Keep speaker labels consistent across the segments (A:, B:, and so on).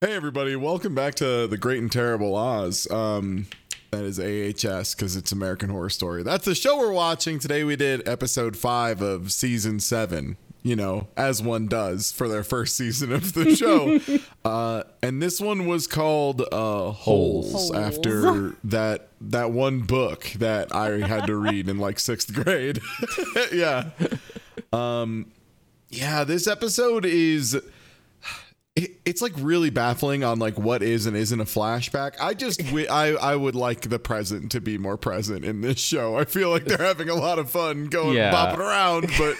A: Hey everybody, welcome back to the Great and Terrible Oz. Um, that is AHS because it's American Horror Story. That's the show we're watching today. We did episode five of season seven. You know, as one does for their first season of the show. uh, and this one was called uh, Holes,
B: Holes.
A: after that that one book that I had to read in like sixth grade. yeah. Um, yeah, this episode is it, it's like really baffling on like what is and isn't a flashback. I just wi- I I would like the present to be more present in this show. I feel like they're having a lot of fun going
C: Yeah.
A: bopping around, but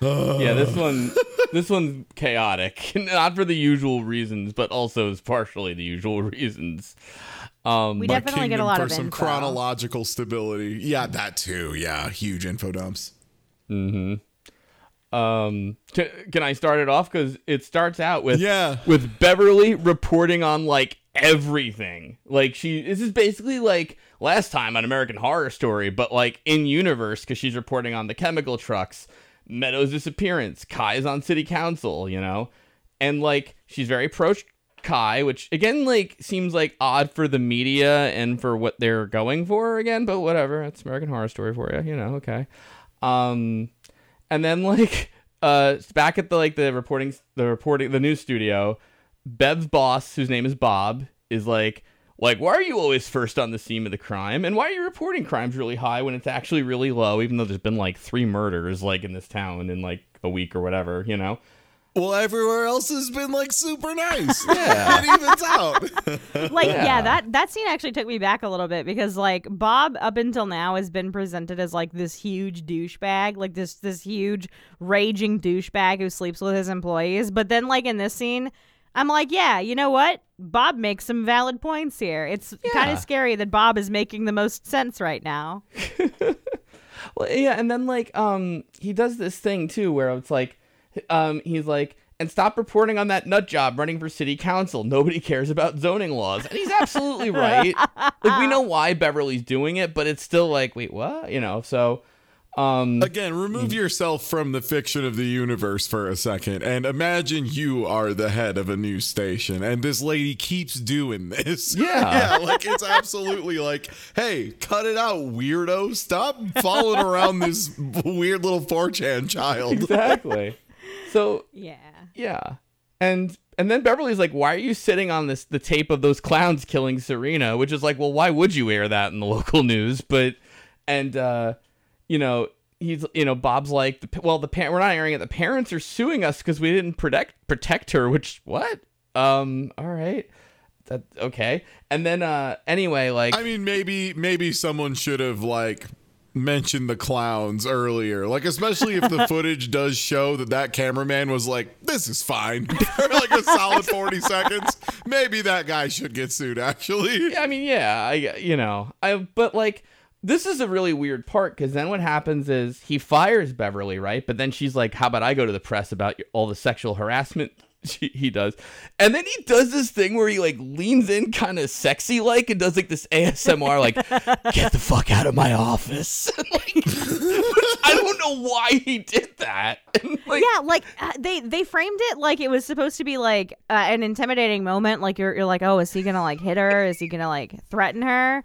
C: yeah, this one, this one's chaotic, not for the usual reasons, but also is partially the usual reasons. Um,
B: We definitely get a
A: kingdom
B: lot
A: for
B: of
A: some
B: info.
A: chronological stability. Yeah, that too. Yeah, huge info dumps.
C: Um, can, can I start it off? Because it starts out with
A: Yeah.
C: with Beverly reporting on like everything. Like she, this is basically like last time on American Horror Story, but like in universe because she's reporting on the chemical trucks, Meadows' disappearance, Kai's on city council, you know, and like she's very pro Kai, which again like seems like odd for the media and for what they're going for again, but whatever. It's American Horror Story for you, you know. Okay. Um, and then like uh back at the like the reporting the reporting the news studio bev's boss whose name is bob is like like why are you always first on the scene of the crime? And why are you reporting crimes really high when it's actually really low even though there's been like three murders like in this town in like a week or whatever you know
A: Well, everywhere else has been like super nice. Yeah, it evens out.
B: like
C: Yeah.
B: yeah. that that scene actually took me back a little bit because like Bob up until now has been presented as like this huge douchebag, like this this huge raging douchebag who sleeps with his employees. But then like in this scene, I'm like, yeah, you know what? Bob makes some valid points here. It's kind of scary that Bob is making the most sense right now.
C: Well, yeah, and then like um he does this thing too where it's like um he's like and stop reporting on that nut job running for city council. Nobody cares about zoning laws. And he's absolutely right. like we know why Beverly's doing it, but it's still like, wait, what? You know, so um
A: Again, remove yourself from the fiction of the universe for a second and imagine you are the head of a news station and this lady keeps doing this.
C: Yeah.
A: yeah, like it's absolutely like, hey, cut it out, weirdo. Stop following around this weird little 4chan child.
C: exactly. So
B: Yeah.
C: Yeah. And and then Beverly's like, "Why are you sitting on this the tape of those clowns killing Serina?" Which is like, "Well, why would you air that in the local news?" But and uh you know, he's you know, Bob's like, "Well, the pa- we're not airing it. The parents are suing us cuz we didn't protect protect her." Which what? Um, all right. That okay. And then uh anyway, like
A: I mean, maybe maybe someone should have like mentioned the clowns earlier. Like especially if the footage does show that that cameraman was like, "This is fine." for like a solid 40 seconds. Maybe that guy should get sued actually.
C: Yeah, I mean, yeah, I you know, I but like this is a really weird part because then what happens is he fires Beverly, right? But then she's like, "How about I go to the press about all the sexual harassment he does?" And then he does this thing where he like leans in, kind of sexy like, and does like this ASMR, like, "Get the fuck out of my office." like, I don't know why he did that. And, like,
B: yeah, like uh, they they framed it like it was supposed to be like uh, an intimidating moment. Like you're you're like, oh, is he gonna like hit her? Is he gonna like threaten her?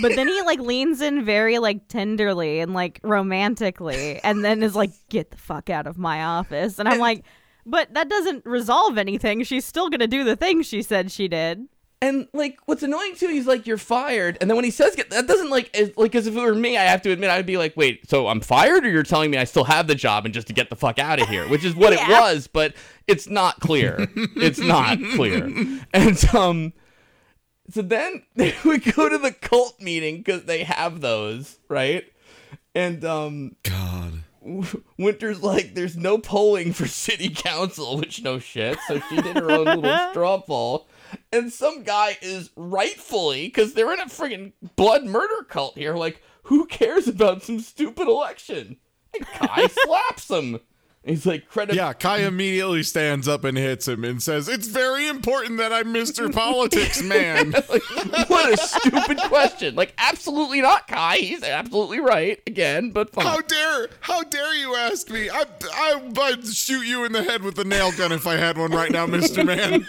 B: But then he like leans in very like tenderly and like romantically, and then is like, get the fuck out of my office. And I'm like, but that doesn't resolve anything. She's still gonna do the thing she said she did.
C: And like, what's annoying too, he's like, "You're fired," and then when he says get, that, doesn't like, as, like, as if it were me, I have to admit, I'd be like, "Wait, so I'm fired, or you're telling me I still have the job and just to get the fuck out of here?" Which is what it was, but it's not clear. it's not clear. And um, so then we go to the cult meeting because they have those, right? And um,
A: God.
C: Winter's like, there's no polling for city council, which no shit. So she did her own little straw poll. And some guy is rightfully, because they're in a friggin' blood murder cult here, like, who cares about some stupid election? And Kai slaps him. He's like, credit.
A: Yeah, Kai immediately stands up and hits him and says, It's very important that I'm Mr. Politics Man.
C: Like, what a stupid question. Like, absolutely not, Kai. He's absolutely right again, but fine.
A: How dare how dare you ask me? I, I I'd shoot you in the head with a nail gun if I had one right now, Mr. Man.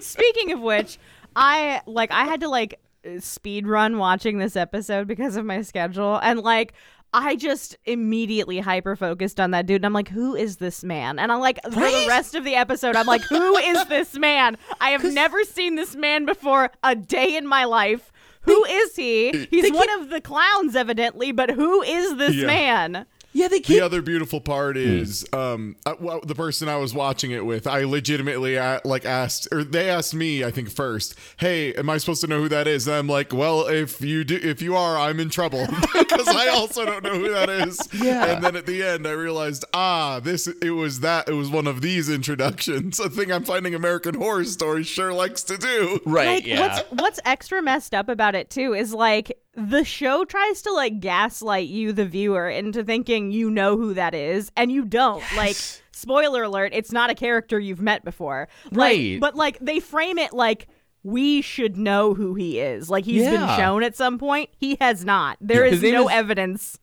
B: Speaking of which, I like I had to like speed run watching this episode because of my schedule and like I just immediately hyper focused on that dude and I'm like who is this man? And I'm like for the rest of the episode I'm like who is this man? I have never seen this man before a day in my life. Who is he? He's one of the clowns evidently, but who is this
A: Yeah.
B: man?
C: Yeah, they
A: can.
C: The
A: other beautiful part is um uh, well, the person I was watching it with. I legitimately uh, like asked or they asked me I think first, "Hey, am I supposed to know who that is?" And I'm like, "Well, if you do if you are, I'm in trouble because I also don't know who that is."
C: Yeah.
A: And then at the end I realized, "Ah, this it was that it was one of these introductions. A thing I'm finding American Horror Story sure likes to do."
C: right,
B: like
C: yeah.
B: what's what's extra messed up about it too is like the show tries to like gaslight you the viewer into thinking you know who that is and you don't. Like spoiler alert it's not a character you've met before. Like,
C: Right.
B: but like they frame it like we should know who he is. Like he's been shown at some point. He has not. There
C: His
B: is no
C: is-
B: evidence.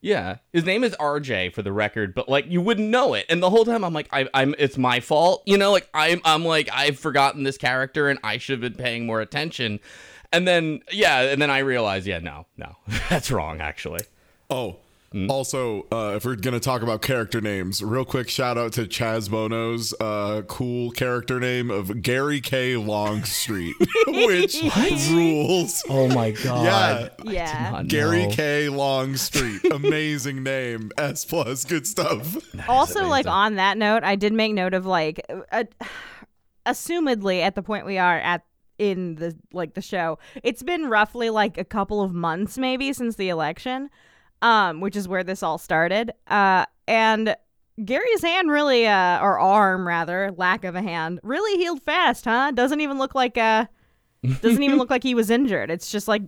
C: Yeah, his name is RJ for the record, but like you wouldn't know it. And the whole time I'm like, I, I'm, it's my fault, you know. Like I'm, I'm like, I've forgotten this character, and I should have been paying more attention. And then, yeah, and then I realized, yeah, no, no, that's wrong, actually.
A: Oh, also, uh, if we're gonna talk about character names, real quick shout out to Chaz Bono's uh, cool character name of Gary K. Longstreet, which rules.
C: Oh my god.
A: Yeah,
B: yeah
A: Gary
C: No.
A: K. Longstreet, amazing name. S plus, good stuff.
B: also like on that note i did make note of like uh, assumedly at the point we are at in the like the show it's been roughly like a couple of months maybe since the election um which is where this all started uh and gary's hand really uh or arm rather lack of a hand really healed fast huh doesn't even look like uh doesn't even look like he was injured it's just like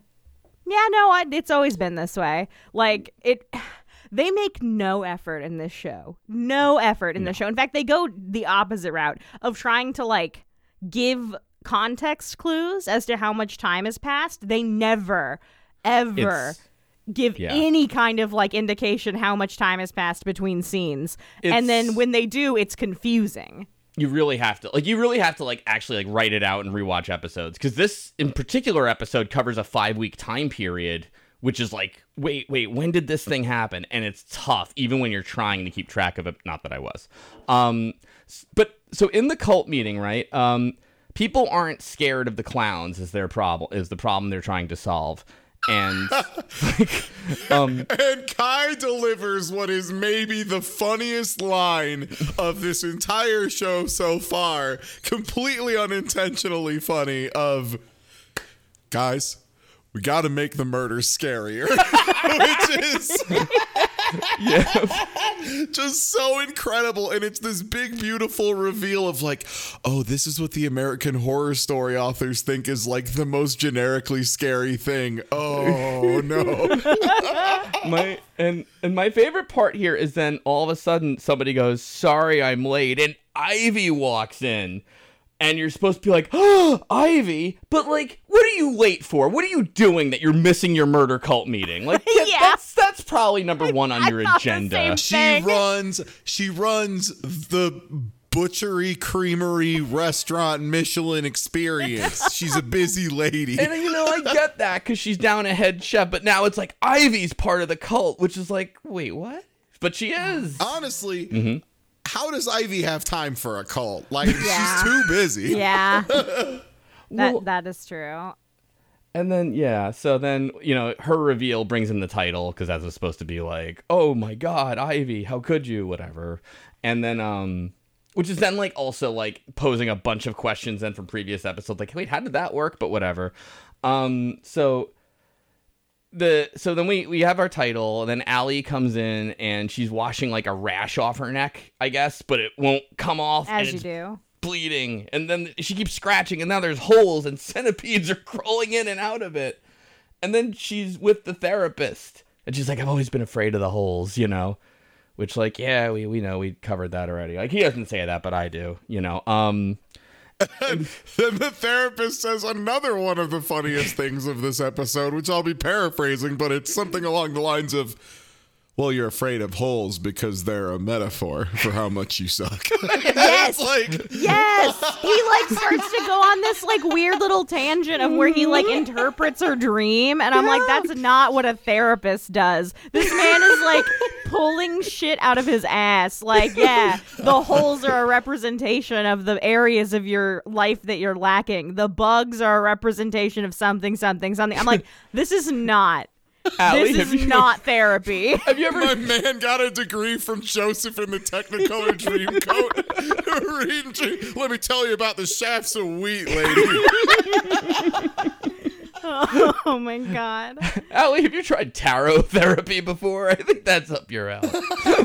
B: yeah, no, I, it's always been this way. Like it, they make no effort in this show. No effort in the show. In fact, they go the opposite route of trying to like give context clues as to how much time has passed. They never, ever.
C: It's-
B: give
C: yeah.
B: any kind of like indication how much time has passed between scenes and then when they do it's confusing
C: you really have to like you really have to like actually like write it out and rewatch episodes because this in particular episode covers a five week time period which is like wait wait when did this thing happen and it's tough even when you're trying to keep track of it not that i was um but so in the cult meeting right um people aren't scared of the clowns is their problem is the problem they're trying to solve and like um
A: And Kai delivers what is maybe the funniest line of this entire show so far, completely unintentionally funny. Of guys, we got to make the murder scarier, which is
C: yeah
A: just so incredible. And it's this big, beautiful reveal of like, oh, this is what the American Horror Story authors think is like the most generically scary thing. Oh no.
C: my and and my favorite part here is then all of a sudden somebody goes, "Sorry, I'm late," and Ivy walks in, and you're supposed to be like, "Oh, Ivy," but like, what are you late for? What are you doing that you're missing your murder cult meeting? Like, yeah,
B: Yeah.
C: that's that's probably number one on
B: I
C: your agenda.
A: She runs she runs the butchery creamery restaurant Michelin experience. She's a busy lady.
C: And you know, I get that because she's down a head chef, but now it's like Ivy's part of the cult, which is like, wait, what? But she is.
A: Honestly,
C: Mm-hmm.
A: How does Ivy have time for a cult? Like
B: Yeah.
A: she's too busy.
B: yeah that
C: Well-
B: that is true
C: And then yeah, so then you know her reveal brings in the title because that was supposed to be like, oh my god, Ivy, how could you, whatever. And then um, which is then like also like posing a bunch of questions then from previous episodes, like wait, how did that work? But whatever. Um, so the so then we we have our title, and then Allie comes in and she's washing like a rash off her neck, I guess, but it won't come off. and
B: as you do.
C: bleeding. And then she keeps scratching and now there's holes and centipedes are crawling in and out of it. And then she's with the therapist and she's like i've always been afraid of the holes you know? Which like yeah we we know we covered that already. Like he doesn't say that but i do you know? Um
A: then the therapist says another one of the funniest things of this episode, which I'll be paraphrasing, but it's something along the lines of, "Well, you're afraid of holes because they're a metaphor for how much you suck."
B: Yes.
A: like
B: Yes, he like starts to go on this like weird little tangent of where he like mm-hmm. interprets her dream, and I'm like, that's not what a therapist does. This man is like pulling shit out of his ass. Like, yeah, the holes are a representation of the areas of your life that you're lacking. The bugs are a representation of something, something, something. I'm like, this is not.
C: Allie,
B: This is
C: you-
B: not therapy.
C: have you ever
A: my man got a degree from Joseph in the Technicolor Dreamcoat. Let me tell you about the shafts of wheat, lady.
B: oh my god.
C: Allie, have you tried tarot therapy before? I think that's up your alley.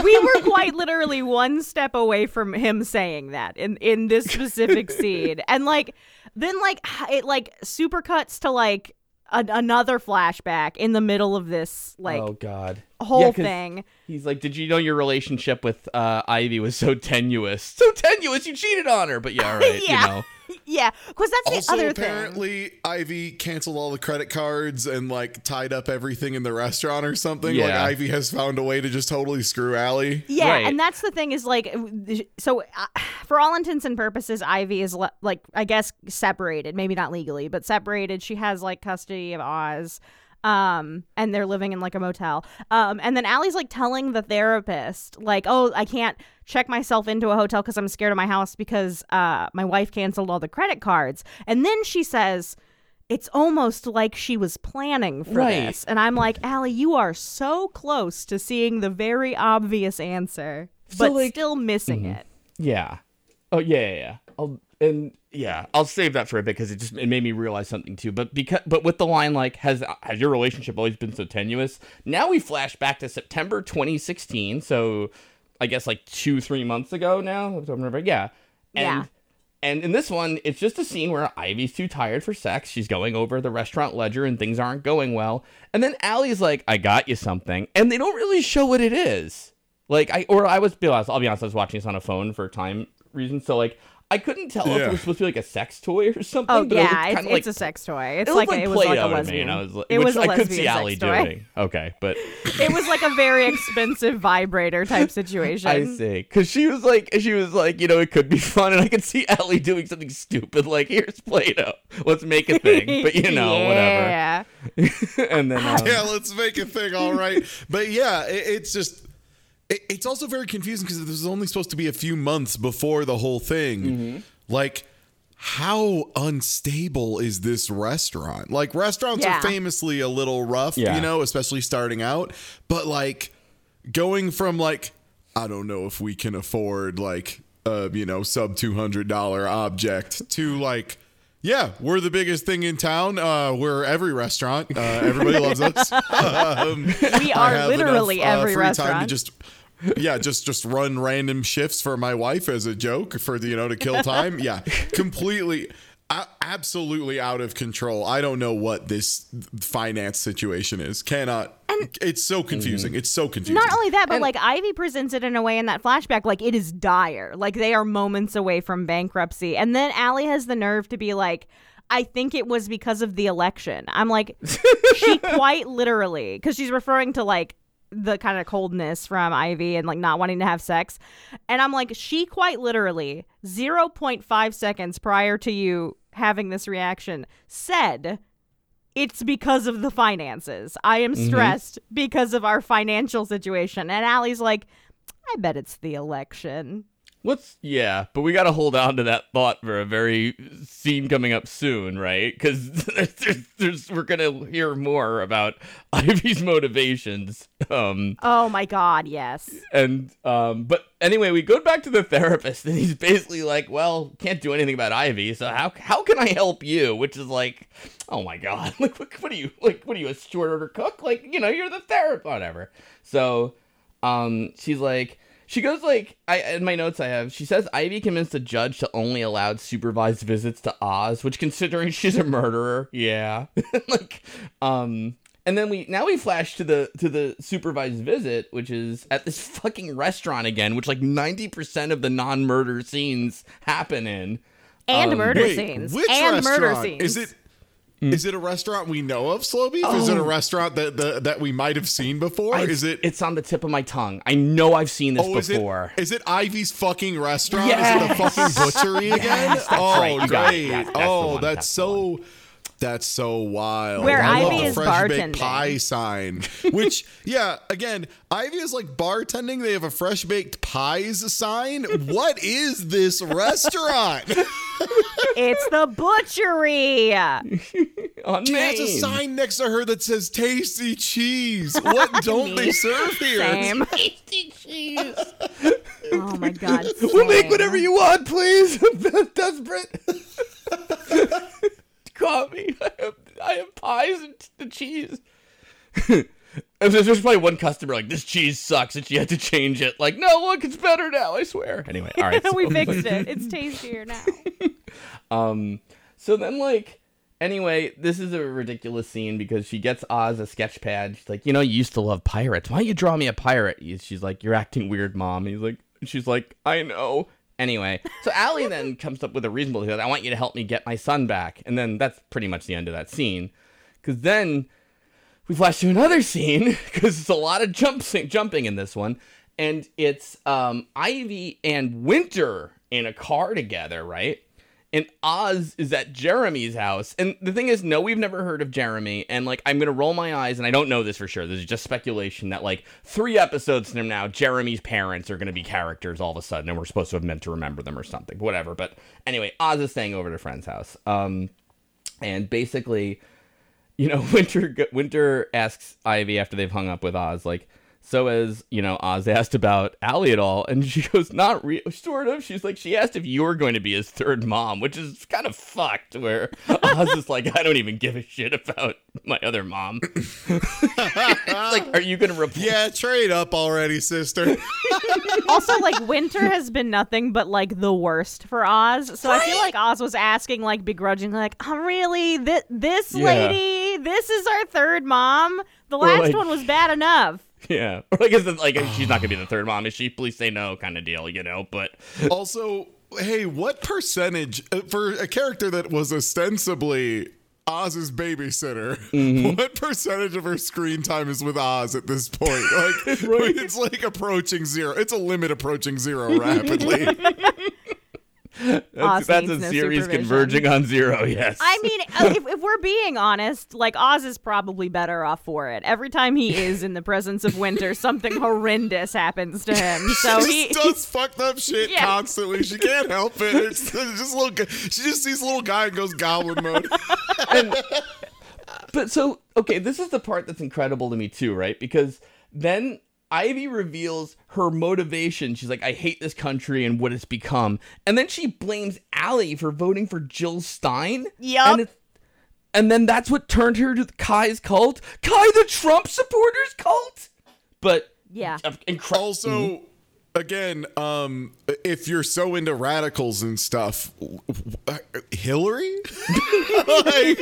B: we were quite literally one step away from him saying that in in this specific scene and like then like it like super cuts to like a- another flashback in the middle of this like
C: oh God.
B: whole
C: Yeah,
B: thing
C: He's like, did you know your relationship with uh, Ivy was so tenuous? So tenuous, you cheated on her. But yeah, all right,
B: Yeah.
C: you know.
B: yeah because that's the
A: Also,
B: other thing
A: apparently, Ivy canceled all the credit cards and like tied up everything in the restaurant or something. Like Ivy has found a way to just totally screw Allie.
B: Yeah,
C: Right.
B: and that's the thing is like, so uh, for all intents and purposes, Ivy is le- like, I guess separated, maybe not legally, but separated. She has like custody of Oz, um, and they're living in like a motel. Um, and then Allie's like telling the therapist, like, oh, I can't check myself into a hotel because I'm scared of my house because uh my wife canceled all the credit cards. And then she says. It's almost like she was planning for
C: Right.
B: this. And I'm like, Allie, you are so close to seeing the very obvious answer,
C: So,
B: but
C: like-
B: still missing it.
C: Yeah. Oh yeah, yeah, yeah. I'll and yeah, I'll save that for a bit because it just it made me realize something too. But because but with the line like has has your relationship always been so tenuous? Now we flash back to September 2016, so I guess like two three months ago now. October, November, Yeah. And
B: Yeah.
C: and in this one, it's just a scene where Ivy's too tired for sex. She's going over the restaurant ledger and things aren't going well. And then Allie's like, I got you something. And they don't really show what it is. Like I or I was be honest, I'll be honest, I was watching this on a phone for time reasons. So like I couldn't tell if it was supposed to be like a sex toy or something.
B: Oh
C: but it looked
B: yeah, it's,
C: like,
B: it's a sex toy. It's
C: it
B: like,
C: like
B: it was like a
C: Play-Doh me,
B: lesbian.
C: and I was like,
B: it was a
C: I could see Allie
B: sex toy.
C: doing. Okay, but
B: It was like a very expensive vibrator type situation.
C: I see. Because she was like, she was like, you know, it could be fun, and I could see Allie doing something stupid, like, here's Play-Doh, let's make a thing. But you know,
B: yeah.
C: whatever. Yeah. and then, um,
A: yeah, let's make a thing, all right. But yeah, it, it's just. It, it's also very confusing because this was only supposed to be a few months before the whole thing.
C: Mm-hmm.
A: Like, how unstable is this restaurant? Like, restaurants
B: Yeah.
A: are famously a little rough,
C: Yeah.
A: you know, especially starting out. But like, going from like, I don't know if we can afford like, uh, you know, sub two hundred dollar object to like. Yeah, we're the biggest thing in town. Uh, we're every restaurant. Uh, everybody loves us. Um,
B: We are literally
A: enough, uh,
B: every restaurant.
A: to just yeah just just run random shifts for my wife as a joke for the you know to kill time yeah completely absolutely out of control i don't know what this finance situation is cannot And it's so confusing mm-hmm. it's so confusing
B: Not only that, but like Ivy presents it in a way in that flashback, like it is dire. Like they are moments away from bankruptcy. And then Allie has the nerve to be like, I think it was because of the election. I'm like, she quite literally, because she's referring to like the kind of coldness from Ivy and like not wanting to have sex. And I'm like, she quite literally, 0.5 seconds prior to you having this reaction, said, it's because of the finances. I am mm-hmm. stressed because of our financial situation. And Allie's like, I bet it's the election.
C: Let's yeah, but we got to hold on to that thought for a very scene coming up soon, right? Because there's, there's, there's, we're gonna hear more about Ivy's motivations. Um,
B: Oh my God, yes.
C: and um, but anyway, we go back to the therapist, and he's basically like, "Well, can't do anything about Ivy, so how how can I help you?" Which is like, oh my god, like what, what are you like? What are you a short order cook? Like you know, you're the therapist, whatever. So, um, she's like. She goes like I in my notes I have she says Ivy convinced the judge to only allow supervised visits to Oz, which considering she's a murderer, yeah. like um And then we now we flash to the to the supervised visit, which is at this fucking restaurant again, which like ninety percent of the non-murder scenes happen in.
B: and
C: Um,
B: murder
A: Wait,
B: scenes
A: which
B: and murder scenes.
A: Is it? Mm. Is it a restaurant we know of, Slow Beef? Is it a oh. restaurant that the, that we might have seen before?
C: I-
A: is it?
C: It's on the tip of my tongue. I know I've seen this
A: Oh,
C: before.
A: is it Ivy's fucking restaurant?
C: Yes.
A: Is it the fucking butchery again?
C: Oh, yes, that's
A: oh,
C: right. It.
A: great.
C: Yeah, that's
A: oh, that's, so. That's so wild.
B: Where
A: I love
B: Ivy
A: the
B: is
A: fresh baked
B: bartending.
A: pie sign. Which, yeah, again, Ivy is like bartending. They have a fresh baked pies sign. What is this restaurant?
B: it's the butchery.
C: on
A: She has a sign next to her that says "Tasty Cheese." What don't they serve here?
B: Same.
C: Tasty cheese.
B: Oh my god.
C: We'll make whatever you want, please. I'm that desperate. Call me. I have, I have pies and t- the cheese. And There's there's probably one customer like this cheese sucks and she had to change it. Like no, look, it's better now. I swear. Anyway, all right.
B: we
C: so-
B: fixed it. It's tastier now.
C: Um, so then like, anyway, this is a ridiculous scene because she gets Oz a sketch pad. She's like, you know, you used to love pirates. Why don't you draw me a pirate? She's like, you're acting weird, mom. He's like, she's like, I know. Anyway, so Allie then comes up with a reasonable. Goes, I want you to help me get my son back, and then that's pretty much the end of that scene. Because then we flash to another scene because it's a lot of jump jumping in this one, and it's um, Ivy and Winter in a car together, right? And Oz is at Jeremy's house. And the thing is, no, we've never heard of Jeremy. And like, I'm gonna roll my eyes, and I don't know this for sure. This is just speculation that like three episodes from now, Jeremy's parents are gonna be characters all of a sudden, and we're supposed to have meant to remember them or something. Whatever. But anyway, Oz is staying over at a friend's house. Um, and basically, you know, Winter Winter asks Ivy after they've hung up with Oz, like, so as you know, Oz asked about Allie at all, and she goes, not real, sort of. She's like, she asked if you were going to be his third mom, which is kind of fucked. Where Oz is like, I don't even give a shit about my other mom. like, are you gonna reply?
A: Yeah, trade up already, sister.
B: also, like Winter has been nothing but like the worst for Oz. So I feel like Oz was asking like begrudgingly, like, "Oh, really? This this
C: Yeah.
B: lady? This is our third mom. The last
C: like-
B: one was bad enough."
C: Yeah, or like, is it like she's not gonna be the third mom? Is she? Please say no, kind of deal, you know. But
A: also, hey, what percentage uh, for a character that was ostensibly Oz's babysitter?
C: Mm-hmm.
A: What percentage of her screen time is with Oz at this point? Like, it's like approaching zero. It's a limit approaching zero rapidly.
B: Oz
C: that's, that's
B: needs
C: a
B: no
C: series converging on zero. Yes.
B: I mean, uh, if, if we're being honest, like Oz is probably better off for it. Every time he is in the presence of Winter, something horrendous happens to him. So
A: she
B: he,
A: does fucked up shit
B: Yeah.
A: constantly. She can't help it. It's, it's just a little. She just sees a little guy and goes goblin mode.
C: But so okay, this is the part that's incredible to me too, right? Because then Ivy reveals her motivation. She's like, I hate this country and what it's become. And then she blames Allie for voting for Jill Stein.
B: Yup.
C: And, it- and then that's what turned her to Kai's cult. Kai the Trump supporters cult? But
B: yeah.
C: incredible.
A: Also, again, um, if you're so into radicals and stuff, Hillary, like,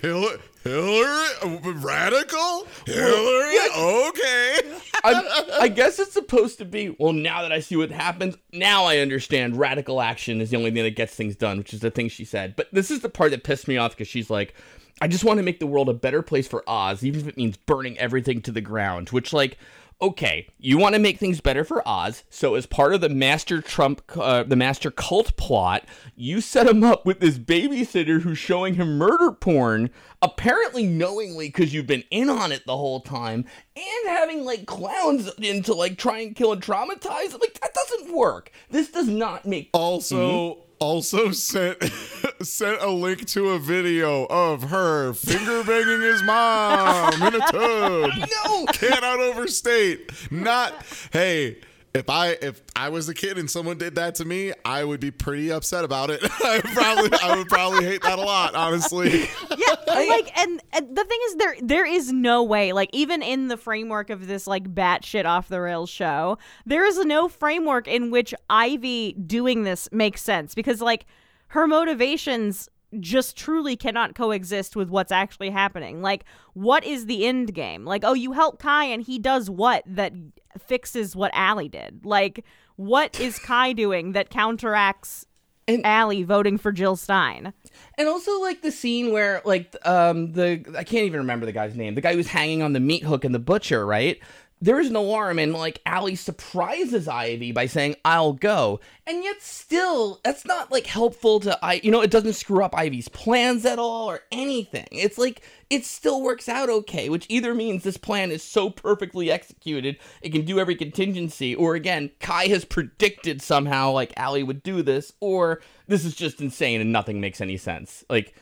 A: Hillary, Hillary, radical, Hillary. Okay,
C: I, I guess it's supposed to be. Well, now that I see what happens, now I understand. Radical action is the only thing that gets things done, which is the thing she said. But this is the part that pissed me off because she's like, "I just want to make the world a better place for Oz, even if it means burning everything to the ground." Which, like, okay, you want to make things better for Oz, so as part of the Master Trump, uh, the Master Cult plot, you set him up with this babysitter who's showing him murder porn, apparently knowingly because you've been in on it the whole time, and having like clowns in to like try and kill and traumatize. Like, that doesn't work. This does not make.
A: also. Also sent sent a link to a video of her finger banging his mom in a tub.
C: No,
A: cannot overstate. Not hey. If I if I was a kid and someone did that to me, I would be pretty upset about it. I would probably I would probably hate that a lot, honestly.
B: yeah like and, and the thing is there there is no way like even in the framework of this like batshit off the rails show there is no framework in which ivy doing this makes sense because like her motivations just truly cannot coexist with what's actually happening. Like, what is the end game? Like, oh, you help Kai and he does what that fixes what Allie did? Like, what is Kai doing that counteracts
C: And-
B: Allie voting for Jill Stein?
C: And also like the scene where like um the I can't even remember the guy's name. The guy who's hanging on the meat hook in the butcher, right? There is an alarm and like Allie surprises Ivy by saying, I'll go. And yet still that's not like helpful to I you know, it doesn't screw up Ivy's plans at all or anything. It's like it still works out okay, which either means this plan is so perfectly executed, it can do every contingency, or again, Kai has predicted somehow like Allie would do this, or this is just insane and nothing makes any sense. Like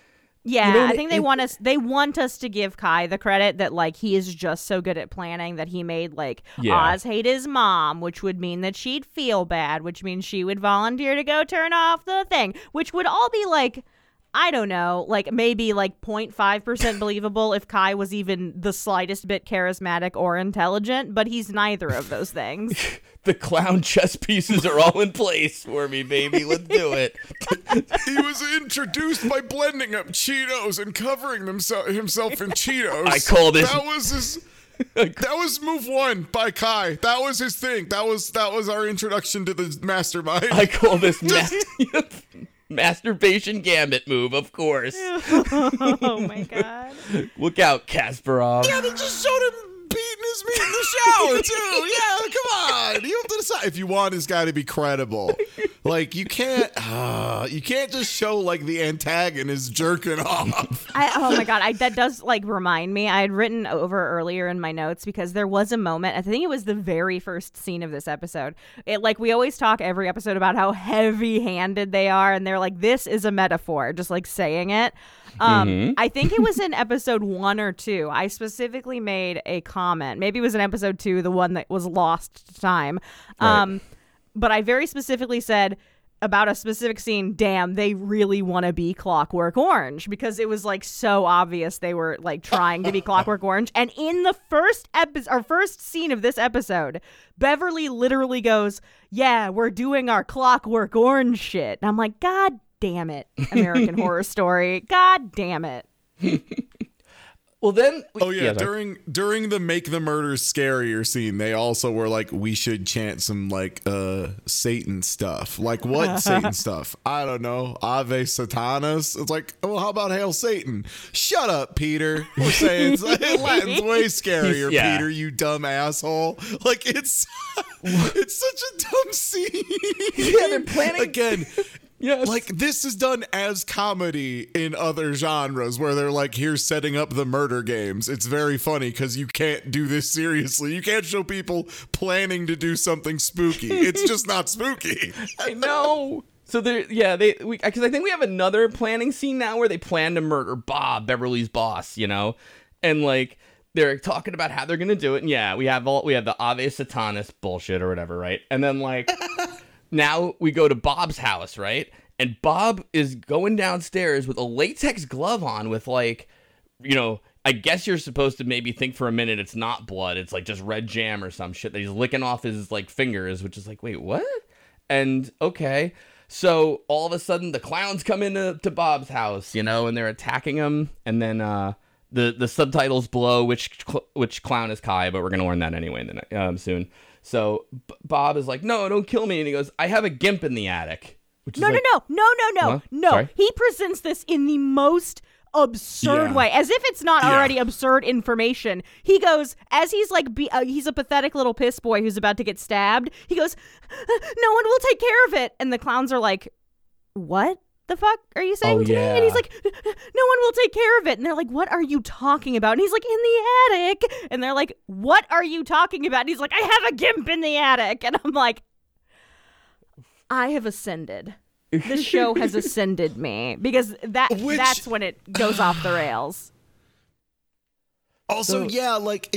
B: Yeah,
C: You know,
B: I think they
C: it-
B: want us. They want us to give Kai the credit that like he is just so good at planning that he made like
C: Yeah.
B: Oz hate his mom, which would mean that she'd feel bad, which means she would volunteer to go turn off the thing, which would all be like. I don't know, like maybe like 0.5% believable if Kai was even the slightest bit charismatic or intelligent, but he's neither of those things.
C: the clown chess pieces are all in place for me, baby. Let's do it.
A: he was introduced by blending up Cheetos and covering themsel- himself in Cheetos.
C: I call this-
A: That was his. That was move one by Kai. That was his thing. That was that was our introduction to the mastermind.
C: I call this ma- masturbation gambit move, of course.
B: oh my god.
C: Look out, Kasparov.
A: yeah, they just showed him beating his meat in the shower too. Yeah, come on. You have to decide if you want. this guy to be credible. Like you can't. Uh, you can't just show like the antagonist jerking off.
B: I, oh my god, I, that does like remind me. I had written over earlier in my notes because there was a moment. I think it was the very first scene of this episode. It like we always talk every episode about how heavy-handed they are, and they're like, "This is a metaphor," just like saying it. Um, I think it was in episode one or two. I specifically made a comment. Maybe it was in episode two, the one that was lost to time. Um, but I very specifically said about a specific scene, damn, they really want to be Clockwork Orange because it was like so obvious they were like trying to be Clockwork Orange. And in the first episode, our first scene of this episode, Beverly literally goes, "Yeah, we're doing our Clockwork Orange shit." And I'm like, "God damn it, American Horror Story! God damn it!"
C: Well, then.
A: Oh yeah,
C: sorry.
A: during during the make the murders scarier scene, they also were like, we should chant some like uh Satan stuff. Like what Satan stuff? I don't know. Ave Satanas. It's like, oh, how about Hail Satan? Shut up, Peter. We're saying Latin's way scarier,
C: yeah.
A: Peter. You dumb asshole. Like it's it's such a dumb scene.
C: Yeah, they're planning-
A: again.
C: Yes.
A: Like this is done as comedy in other genres where they're like, here's setting up the murder games. It's very funny because you can't do this seriously. You can't show people planning to do something spooky. It's just not spooky.
C: I know. So there, yeah, they because I think we have another planning scene now where they plan to murder Bob, Beverly's boss, you know, and like they're talking about how they're gonna do it. And yeah, we have all we have the Ave Satanas bullshit or whatever, right? And then like now we go to Bob's house, right? And Bob is going downstairs with a latex glove on, with like, you know. I guess you're supposed to maybe think for a minute it's not blood. It's like just red jam or some shit that he's licking off his like fingers, which is like, wait, what? And okay. So all of a sudden the clowns come into to Bob's house, you know, and they're attacking him. And then uh, the the subtitles below which cl- which clown is Kai, but we're gonna learn that anyway in the um, soon. So B- Bob is like, no, don't kill me, and he goes, I have a gimp in the attic. Which is
B: No,
C: like,
B: no, no, no, no, no,
C: Huh?
B: no.
C: Sorry?
B: He presents this in the most absurd
A: Yeah.
B: way, as if it's not
A: Yeah.
B: already absurd information. He goes as he's like, be, uh, he's a pathetic little piss boy who's about to get stabbed. He goes, "No one will take care of it," and the clowns are like, "What?" The fuck are you saying
C: Oh,
B: to me? And he's like, no one will take care of it. And they're like, what are you talking about? And he's like, in the attic. And they're like, what are you talking about? And he's like, I have a gimp in the attic. And I'm like, I have ascended. This show has ascended me because that
A: Which-
B: that's when it goes off the rails.
A: Also,
C: So-
A: yeah, like,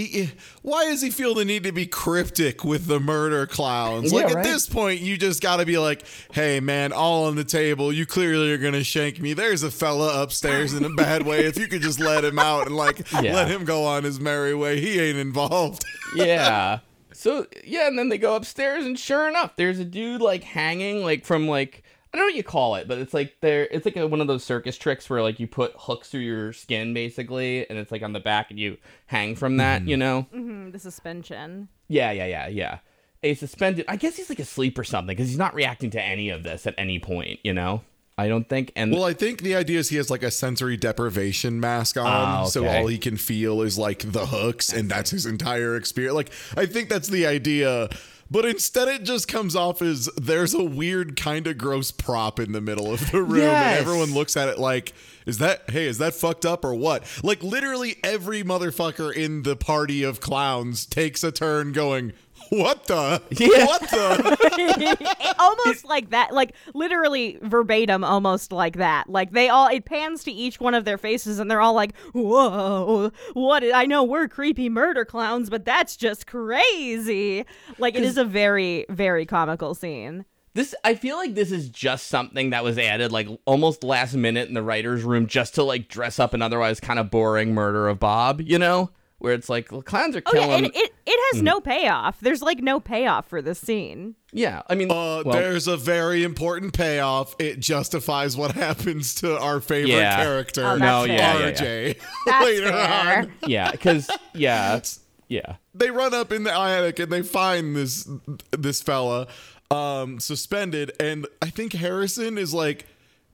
A: why does he feel the need to be cryptic with the murder clowns?
C: Yeah,
A: like,
C: right.
A: at this point, you just got to be like, hey, man, all on the table. You clearly are going to shank me. There's a fella upstairs in a bad way. If you could just let him out and, like,
C: Yeah.
A: let him go on his merry way, he ain't involved.
C: yeah. So yeah, and then they go upstairs, and sure enough, there's a dude like hanging like from like I don't know what you call it, but it's like there. It's like a, one of those circus tricks where like you put hooks through your skin basically, and it's like on the back, and you hang from that. You know?
B: hmm the suspension.
C: Yeah, yeah, yeah, yeah. A suspended. I guess he's like asleep or something because he's not reacting to any of this at any point. You know? I don't think. And
A: Well, I think the idea is he has like a sensory deprivation mask on,
C: Ah,
A: so all he can feel is like the hooks, and that's his entire experience. Like, I think that's the idea. But instead, it just comes off as there's a weird, kind of gross prop in the middle of the room,
C: Yes.
A: and everyone looks at it like, "Is that hey? Is that fucked up or what?" Like, literally every motherfucker in the party of clowns takes a turn going, "What the?
C: Yeah.
A: What the?"
B: almost like that like literally verbatim almost like that like they all it pans to each one of their faces and they're all like whoa what i know we're creepy murder clowns but that's just crazy like it is a very very comical scene
C: This I feel like this is just something that was added like almost last minute in the writers' room just to like dress up an otherwise kind of boring murder of Bob, you know? Where it's like well, clowns are killing.
B: oh
C: killing.
B: yeah and it, it has no payoff there's like no payoff for this scene
C: yeah, I mean,
A: Uh,
C: well,
A: there's a very important payoff. It justifies what happens to our favorite
C: Yeah.
A: character,
B: Oh,
C: No,
B: fair.
C: yeah, yeah,
A: RJ.
B: That's
A: Later
B: fair.
A: on,
C: yeah, because yeah, yeah,
A: they run up in the attic and they find this this fella um, suspended, and I think Harrison is like,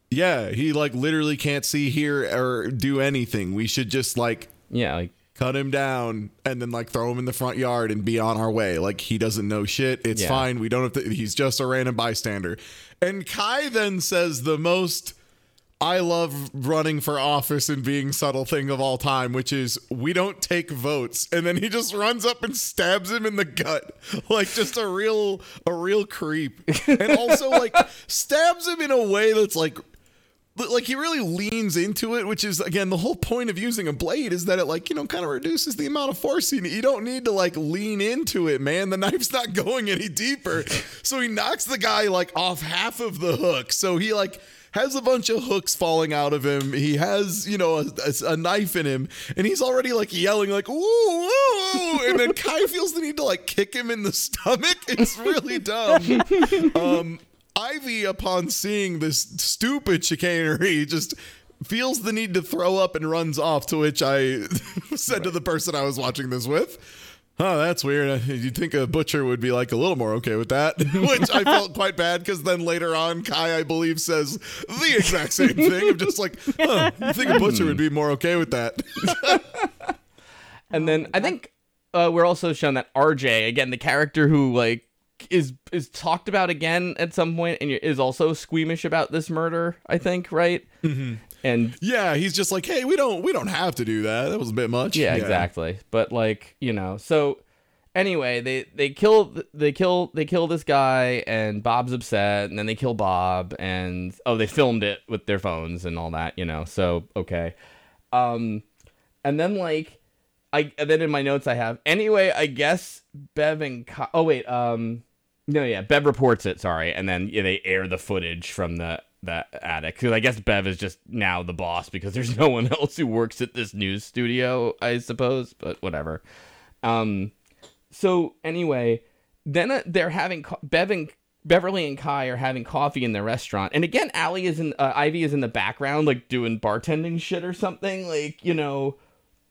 A: "Yeah, he like literally can't see, hear, or do anything. We should just like."
C: yeah, like
A: Cut him down and then like throw him in the front yard and be on our way. Like he doesn't know shit. It's
C: Yeah.
A: fine. We don't have to. He's just a random bystander. And Kai then says the most I love running for office and being subtle thing of all time, which is we don't take votes. And then he just runs up and stabs him in the gut, like just a real a real creep. And also like stabs him in a way that's like like he really leans into it, which is again the whole point of using a blade is that it like you know kind of reduces the amount of force you need. You don't need to like lean into it, man. The knife's not going any deeper, so he knocks the guy like off half of the hook. So he like has a bunch of hooks falling out of him. He has you know a, a, a knife in him, and he's already like yelling like ooh, ooh, and then Kai feels the need to like kick him in the stomach. It's really dumb. Um, Ivy, upon seeing this stupid chicanery, just feels the need to throw up and runs off. To which I said to the person I was watching this with, "Oh, that's weird. You'd think a butcher would be like a little more okay with that." which I felt quite bad because then later on, Kai, I believe, says the exact same thing. I'm just like, "Huh, you think a butcher would be more okay with that?"
C: And then I think uh, we're also shown that RJ, again, the character who like is is talked about again at some point and is also squeamish about this murder. I think, right? Mm-hmm. And
A: yeah, he's just like, "Hey, we don't, we don't have to do that. That was a bit much."
C: yeah, exactly. But like you know, so anyway, they they kill they kill they kill this guy and Bob's upset, and then they kill Bob, and oh, they filmed it with their phones and all that, you know. So okay, um, and then like I and then in my notes I have anyway. I guess Bev and oh wait, um, no, yeah, Bev reports it. Sorry, and then yeah, they air the footage from the the attic because I guess Bev is just now the boss because there's no one else who works at this news studio, I suppose. But whatever. Um, so anyway, then uh, they're having co- Bev and Beverly and Kai are having coffee in the restaurant, and again, Allie is in uh, Ivy is in the background, like doing bartending shit or something, like you know.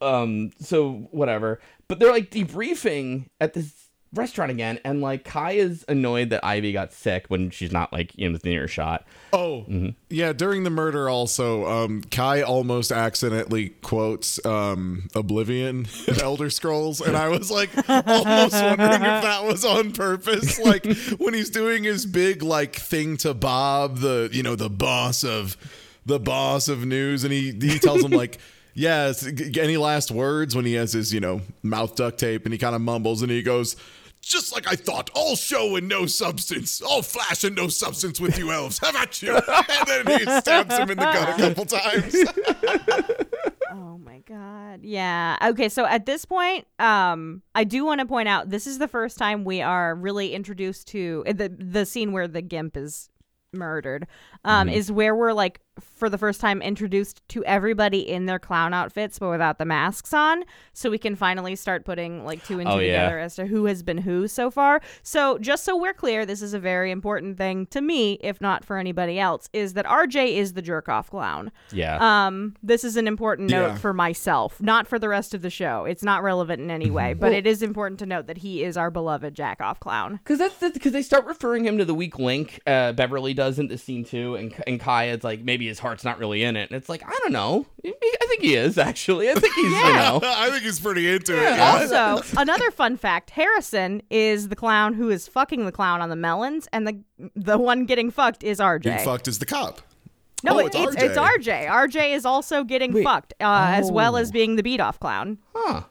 C: Um, so whatever, but they're like debriefing at this restaurant again, and like Kai is annoyed that Ivy got sick when she's not like in the near shot.
A: Oh, yeah. During the murder, also, um, Kai almost accidentally quotes um, Oblivion, in Elder Scrolls, and I was like, almost wondering if that was on purpose. Like when he's doing his big like thing to Bob, the you know the boss of the boss of news, and he he tells him like. G- any last words when he has his, you know, mouth duct tape and he kind of mumbles and he goes, just like I thought, all show and no substance, all flash and no substance with you elves. How about you? And then he stabs him in the gut a couple times.
B: Oh my god. Yeah. Okay, so at this point, um I do want to point out this is the first time we are really introduced to uh, the the scene where the gimp is murdered. Um is where we're like for the first time introduced to everybody in their clown outfits but without the masks on so we can finally start putting like two and two
C: Oh, yeah.
B: together as to who has been who so far so just so we're clear this is a very important thing to me if not for anybody else is that rj is the jerk off clown
C: Yeah.
B: um this is an important
A: Yeah.
B: note for myself not for the rest of the show it's not relevant in any way but it is important to note that he is our beloved jack off clown
C: Because that's because they start referring him to the weak link. Uh, Beverly does in the scene too, and and Kaya, it's like maybe his heart's not really in it. And it's like I don't know. I think he is actually. I think he's you know.
A: I think he's pretty into it.
C: Yeah.
A: Yeah.
B: Also, another fun fact: Harrison is the clown who is fucking the clown on the melons, and the the one getting fucked is RJ.
A: Being fucked is the cop.
B: no,
A: Oh,
B: it-
A: it's
B: it's, it's
A: RJ.
B: RJ. RJ is also getting
C: Wait.
B: fucked, uh, as well
C: Oh.
B: as being the beat off clown.
C: Huh.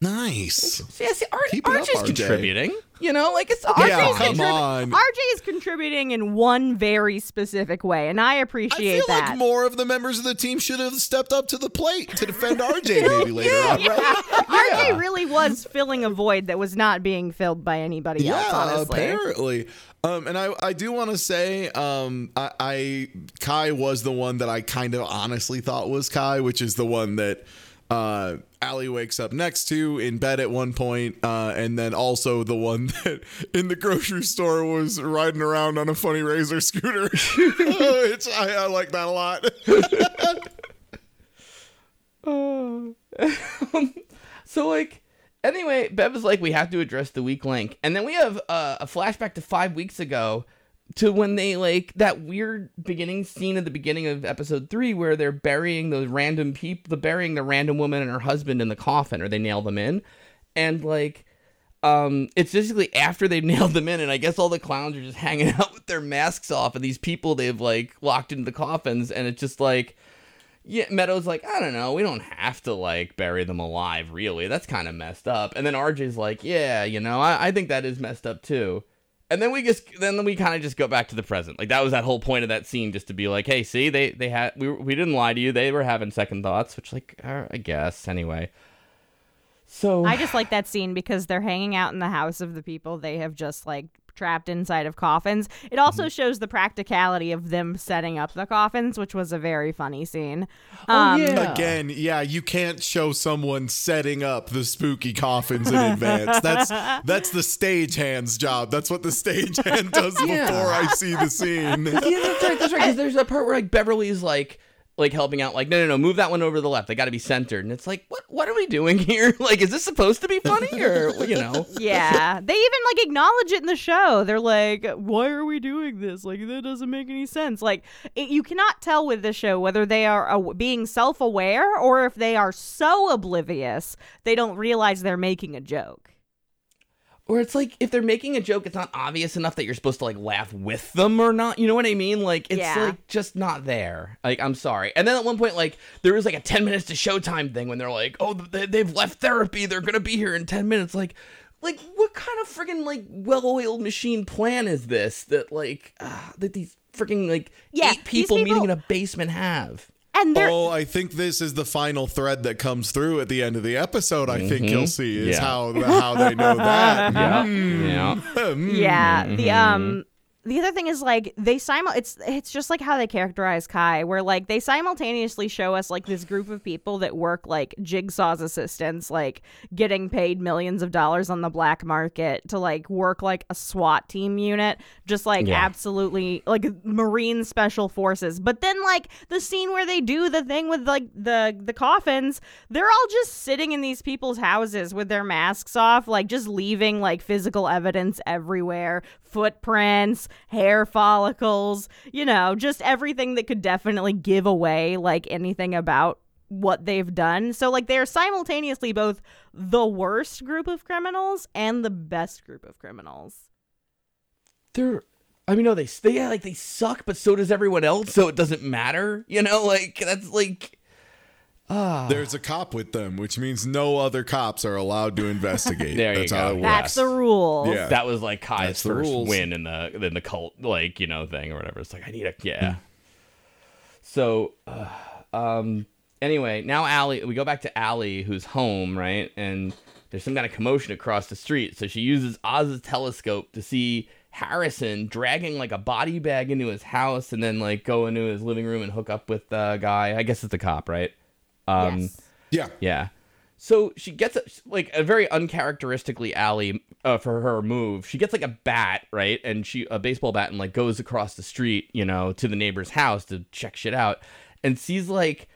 A: Nice.
C: See, I see, R-
A: Keep it up, RJ.
C: contributing. You know, like it's
B: RJ
A: Yeah, come
B: contrib-
A: on.
B: RJ is contributing in one very specific way, and I
A: I
B: appreciate
A: feel
B: that.
A: like more of the members of the team should have stepped up to the plate to defend RJ maybe later on, right?
B: RJ really was filling a void that was not being filled by anybody else. Honestly,
A: apparently. Um, and I, I do want to say, um, I, I Kai was the one that I kind of honestly thought was Kai, which is the one that uh, Allie wakes up next to in bed at one point, uh, and then also the one that in the grocery store was riding around on a funny razor scooter. which I, I like that a lot.
C: So like anyway, Bev is like we have to address the weak link, and then we have uh, a flashback to five weeks ago to when they like that weird beginning scene at the beginning of episode three where they're burying those random people, the burying the random woman and her husband in the coffin, or they nail them in, and like. Um, it's basically after they've nailed them in, and I guess all the clowns are just hanging out with their masks off, and these people they've like locked into the coffins, and it's just like, yeah, Meadows like, I don't know, we don't have to like bury them alive, really. That's kind of messed up. And then RJ's like, yeah, you know, I, I think that is messed up too. And then we just then we kind of just go back to the present. Like that was that whole point of that scene, just to be like, hey, see, they they had we we didn't lie to you. They were having second thoughts, which like uh, I guess anyway. So
B: I just like that scene because they're hanging out in the house of the people they have just like trapped inside of coffins. It also
A: Mm-hmm.
B: shows the practicality of them setting up the coffins, which was a very funny scene.
C: Oh,
B: Um,
C: yeah.
A: Again, yeah, you can't show someone setting up the spooky coffins in advance. That's that's the stagehand's job. That's what the stagehand does
C: Yeah.
A: before I see the scene.
C: yeah, that's right. That's right. Because there's a part where like Beverly's like like helping out, like no no no, move that one over to the left. They got to be centered, and it's like what what are we doing here? Like, is this supposed to be funny or you know?
B: Yeah, they even like acknowledge it in the show. They're like, "Why are we doing this? Like that doesn't make any sense." Like it, you cannot tell with this show whether they are uh, being self-aware or if they are so oblivious they don't realize they're making a joke.
C: Or it's like if they're making a joke, it's not obvious enough that you're supposed to like laugh with them or not. You know what I mean? Like it's
B: Yeah.
C: like just not there. Like I'm sorry. And then at one point, like there was like a 10 minutes to showtime thing when they're like, oh, they, they've left therapy. They're gonna be here in 10 minutes. Like, like what kind of friggin' like well-oiled machine plan is this that like uh, that these freaking like
B: Yeah,
C: eight
B: these
C: people, meeting in a basement have?
B: And they're
A: Oh, I think this is the final thread that comes through at the end of the episode. I think you'll see is
C: Yeah.
A: how how they know that.
C: Yeah, yeah.
A: Hmm.
B: Yeah, the um the other thing is like they simul it's it's just like how they characterize Kai where like they simultaneously show us like this group of people that work like Jigsaw's assistants like getting paid millions of dollars on the black market to like work like a SWAT team unit just like
C: Yeah.
B: absolutely like marine special forces but then like the scene where they do the thing with like the the coffins they're all just sitting in these people's houses with their masks off like just leaving like physical evidence everywhere footprints hair follicles you know just everything that could definitely give away like anything about what they've done. So like they're simultaneously both the worst group of criminals and the best group of criminals.
C: They're I mean no they they yeah, like they suck but so does everyone else so it doesn't matter you know? Like that's like ah
A: There's a cop with them, which means no other cops are allowed to investigate.
C: There you
A: That's
C: go.
A: how it works.
B: that's the rule
A: Yeah.
C: that was like Kai's
A: That's the
C: first
A: rules.
C: win in the in the cult like you know thing or whatever it's like I need a yeah so uh, um anyway now Allie we go back to Allie who's home right and there's some kind of commotion across the street so she uses Oz's telescope to see Harrison dragging like a body bag into his house and then like go into his living room and hook up with the guy. I guess it's the cop, right? Um,
B: yes.
A: Yeah.
C: Yeah. So she gets a, like a very uncharacteristically Allie uh, for her move. She gets like a bat, right, and she a baseball bat, and like goes across the street, you know, to the neighbor's house to check shit out, and sees like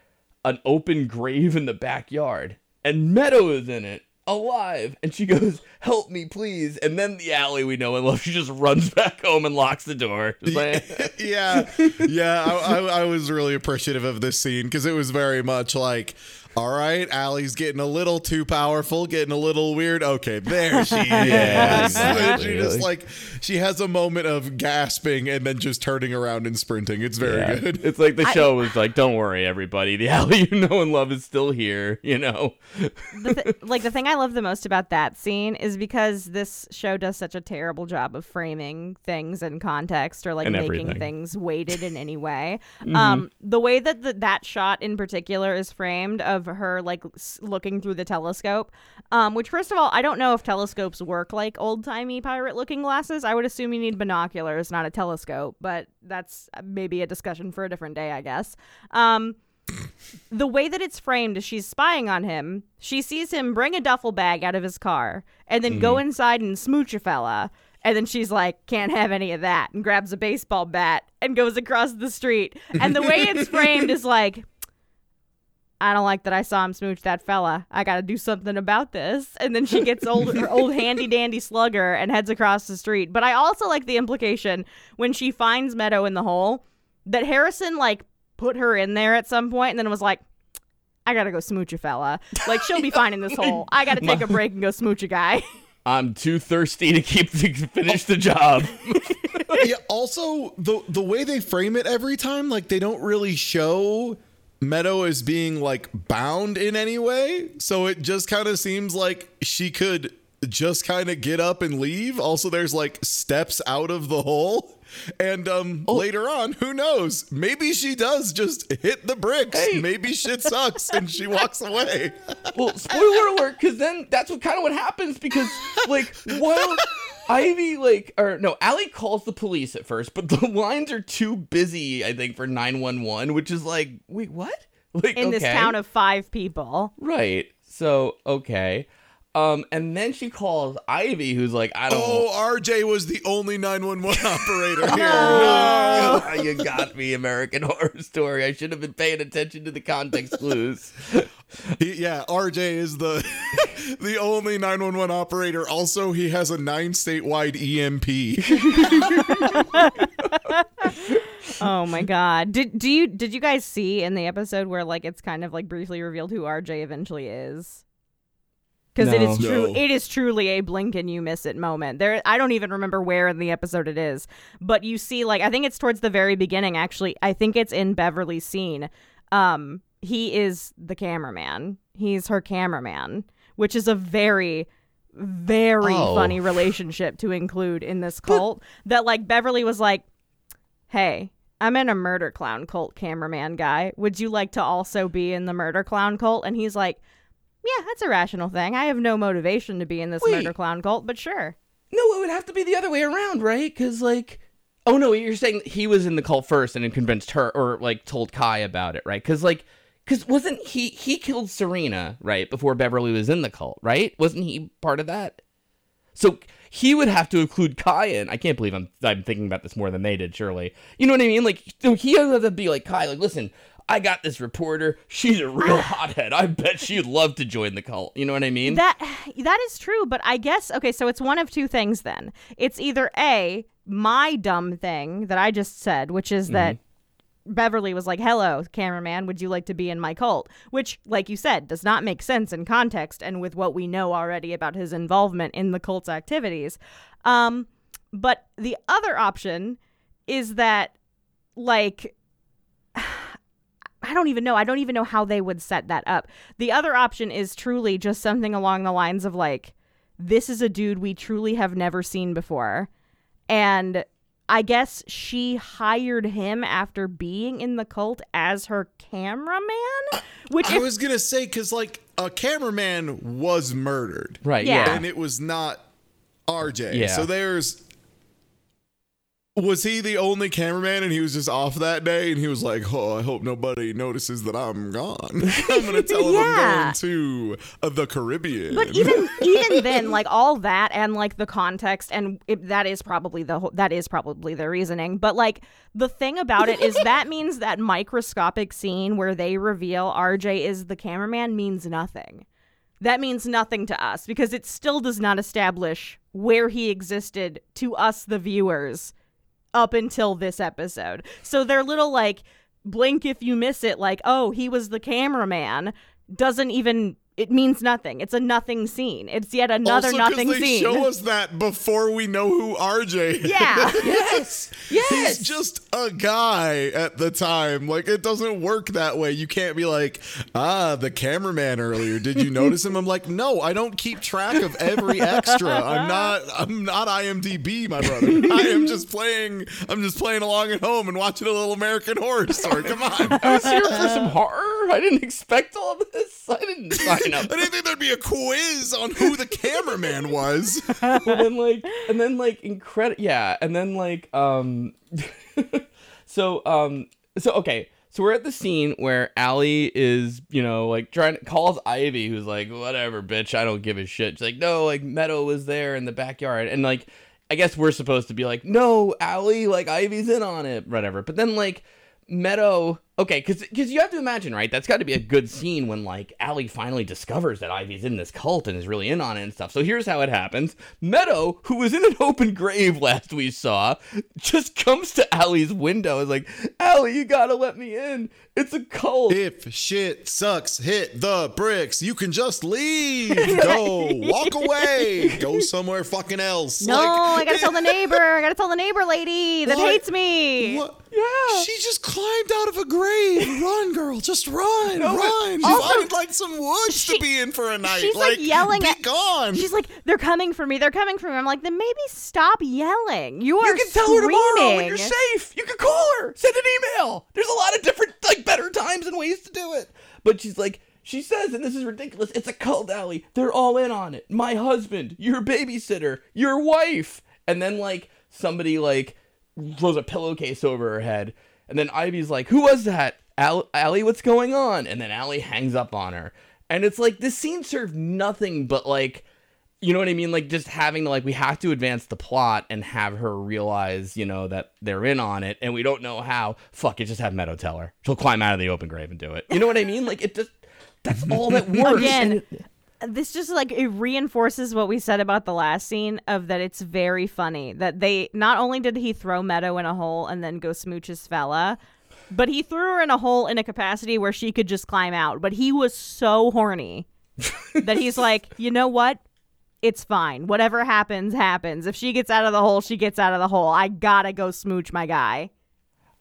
C: an open grave in the backyard, and Meadow is in it, alive, and she goes, "Help me, please!" And then the Allie we know and love, she just runs back home and locks the door. Like-
A: yeah, yeah. I, I, I was really appreciative of this scene because it was very much like, all right, Allie's getting a little too powerful, getting a little weird. Okay, there she is.
C: Yeah, exactly.
A: she just
C: Like-
A: like she has a moment of gasping and then just turning around and sprinting. It's very
C: Yeah.
A: good.
C: It's like the show was like, "Don't worry, everybody. The Allie you know and love is still here." You know.
B: the th- like the thing I love the most about that scene is because this show does such a terrible job of framing things in context or like
C: And
B: making
C: everything. Mm-hmm.
B: things weighted in any way. Um, the way that the, that shot in particular is framed of her like looking through the telescope, um, which first of all I don't know if telescopes work like old timey pirate looking glasses. I would assume you need binoculars, not a telescope, but that's maybe a discussion for a different day, I guess. Um, the way that it's framed is she's spying on him. She sees him bring a duffel bag out of his car and then go inside and smooch a fella. And then she's like, can't have any of that, and grabs a baseball bat and goes across the street. And the way it's framed is like, I don't like that I saw him smooch that fella. I got to do something about this. And then she gets old, her old handy dandy slugger and heads across the street. But I also like the implication when she finds Meadow in the hole that Harrison like put her in there at some point and then was like, I gotta go smooch a fella. Like she'll be fine in this hole. I gotta take a break and go smooch a guy.
C: I'm too thirsty to keep to finish the job.
A: yeah. Also, the the way they frame it every time, like they don't really show Meadow is being like bound in any way. So it just kind of seems like she could just kind of get up and leave. Also, there's like steps out of the hole. And um later on, who knows? Maybe she does just hit the bricks.
C: Hey.
A: Maybe shit sucks and she walks away.
C: well, spoiler alert, because then that's what kind of what happens. Because like while Ivy like or no, Allie calls the police at first, but the lines are too busy. I think for nine one one, which is like, wait, what? Like
B: In this town of five people.
C: right? So okay. Um, and then she calls Ivy, who's like, I don't.
A: Oh, RJ was the only 911 operator here.
C: No. you got me, American Horror Story. I should have been paying attention to the context clues.
A: He, yeah, RJ is the the only 911 operator. Also, he has a nine statewide EMP.
B: Oh my god. Did do you did you guys see in the episode where like it's kind of like briefly revealed who RJ eventually is? Because it is true.
A: No.
B: It is truly a blink and you miss it moment. There, I don't even remember where in the episode it is, but you see, like, I think it's towards the very beginning. Actually, I think it's in Beverly's scene. Um, he is the cameraman. He's her cameraman, which is a very, very
C: Oh.
B: funny relationship to include in this cult. that like Beverly was like, "Hey, I'm in a murder clown cult cameraman guy. Would you like to also be in the murder clown cult?" And he's like, "Yeah, that's a rational thing. I have no motivation to be in this
C: Wait.
B: murder clown cult, but sure."
C: No, it would have to be the other way around, right? Because like, oh no, you're saying he was in the cult first and then convinced her, or like told Kai about it, right? Because like, because wasn't he he killed Serina right before Beverly was in the cult, right? Wasn't he part of that? So he would have to include Kai in. I can't believe I'm I'm thinking about this more than they did. Surely, you know what I mean? Like, so he has to be like Kai. Like, listen, I got this reporter. She's a real hothead. I bet she'd love to join the cult. You know what I mean?
B: That that is true, but I guess okay, so it's one of two things then. It's either A, my dumb thing that I just said, which is that Beverly was like, "Hello, cameraman, would you like to be in my cult?" Which, like you said, does not make sense in context and with what we know already about his involvement in the cult's activities. Um, but the other option is that like I don't even know. I don't even know how they would set that up. The other option is truly just something along the lines of like, this is a dude we truly have never seen before. And I guess she hired him after being in the cult as her cameraman, which
A: I
B: if,
A: was gonna say because like a cameraman was murdered,
C: right?
B: Yeah.
C: Yeah.
A: and it was not RJ.
C: Yeah.
A: So there's Was he the only cameraman and he was just off that day and he was like, Oh, I hope nobody notices that I'm gone. I'm gonna tell them
B: Yeah.
A: I'm going to uh, the Caribbean.
B: But even even then, like all that and like the context, and it, that is probably the whole, that is probably the reasoning. But like the thing about it is that means that microscopic scene where they reveal RJ is the cameraman means nothing. That means nothing to us because it still does not establish where he existed to us, the viewers, up until this episode. So their little like blink if you miss it, like, oh, he was the cameraman, doesn't even it means nothing. It's a nothing scene. It's yet another
A: also 'cause
B: nothing
A: they
B: scene.
A: show us that before we know who RJ is.
B: yeah.
C: Yes. Yes.
A: He's just a guy at the time. Like it doesn't work that way. You can't be like, ah, the cameraman earlier. Did you notice him? I'm like, no, I don't keep track of every extra. I'm not. I'm not IMDb, my brother. I am just playing. I'm just playing along at home and watching a little American Horror Story. Come on.
C: I was here for some horror. I didn't expect all this. I didn't sign up.
A: I didn't think there'd be a quiz on who the cameraman was.
C: well, then like, and then like incredible, yeah, and then like, um, so um, so okay, so we're at the scene where Allie is, you know, like trying to calls Ivy, who's like, whatever, bitch, I don't give a shit. She's like, no, like Meadow was there in the backyard, and like, I guess we're supposed to be like, no, Allie, like Ivy's in on it, whatever. But then like. Meadow, okay, because because you have to imagine, right? That's got to be a good scene when like Allie finally discovers that Ivy's in this cult and is really in on it and stuff. So here's how it happens: Meadow, who was in an open grave last we saw, just comes to Allie's window and is like, "Allie, you gotta let me in. It's a cult."
A: If shit sucks, hit the bricks. You can just leave. Go. Walk away. Go somewhere fucking else.
B: No, I gotta tell the neighbor. I gotta tell the neighbor lady that
A: What?
B: hates me.
A: What?
C: Yeah.
A: She just climbed out of a grave. Run, girl. Just run.
C: No, but
A: run.
B: also-
A: Find like some woods
B: She-
A: to be in for a night.
B: she's, like, yelling
A: be
B: at-
A: gone.
B: She's like, they're coming for me. They're coming for me. I'm like, then maybe stop yelling. You are
C: You can tell her tomorrow when
B: screaming.
C: you're safe. You can call her. Send an email. There's a lot of different, like, better times and ways to do it. But she's like, she says, and this is ridiculous. It's a cult Allie. They're all in on it. My husband, your babysitter, your wife, and then like somebody like throws a pillowcase over her head, and then Ivy's like, "Who was that? Al- Allie, what's going on?" And then Allie hangs up on her, and it's like this scene served nothing but like you know what I mean? Like just having to like we have to advance the plot and have her realize, you know, that they're in on it and we don't know how. Fuck it, just have Meadow tell her. She'll climb out of the open grave and do it. You know what I mean? Like it just that's all that works.
B: Again, this just like it reinforces what we said about the last scene of that it's very funny that they not only did he throw Meadow in a hole and then go smooch his fella, but he threw her in a hole in a capacity where she could just climb out. But he was so horny that he's like, you know what? It's fine. Whatever happens, happens. If she gets out of the hole, she gets out of the hole. I gotta go smooch my guy.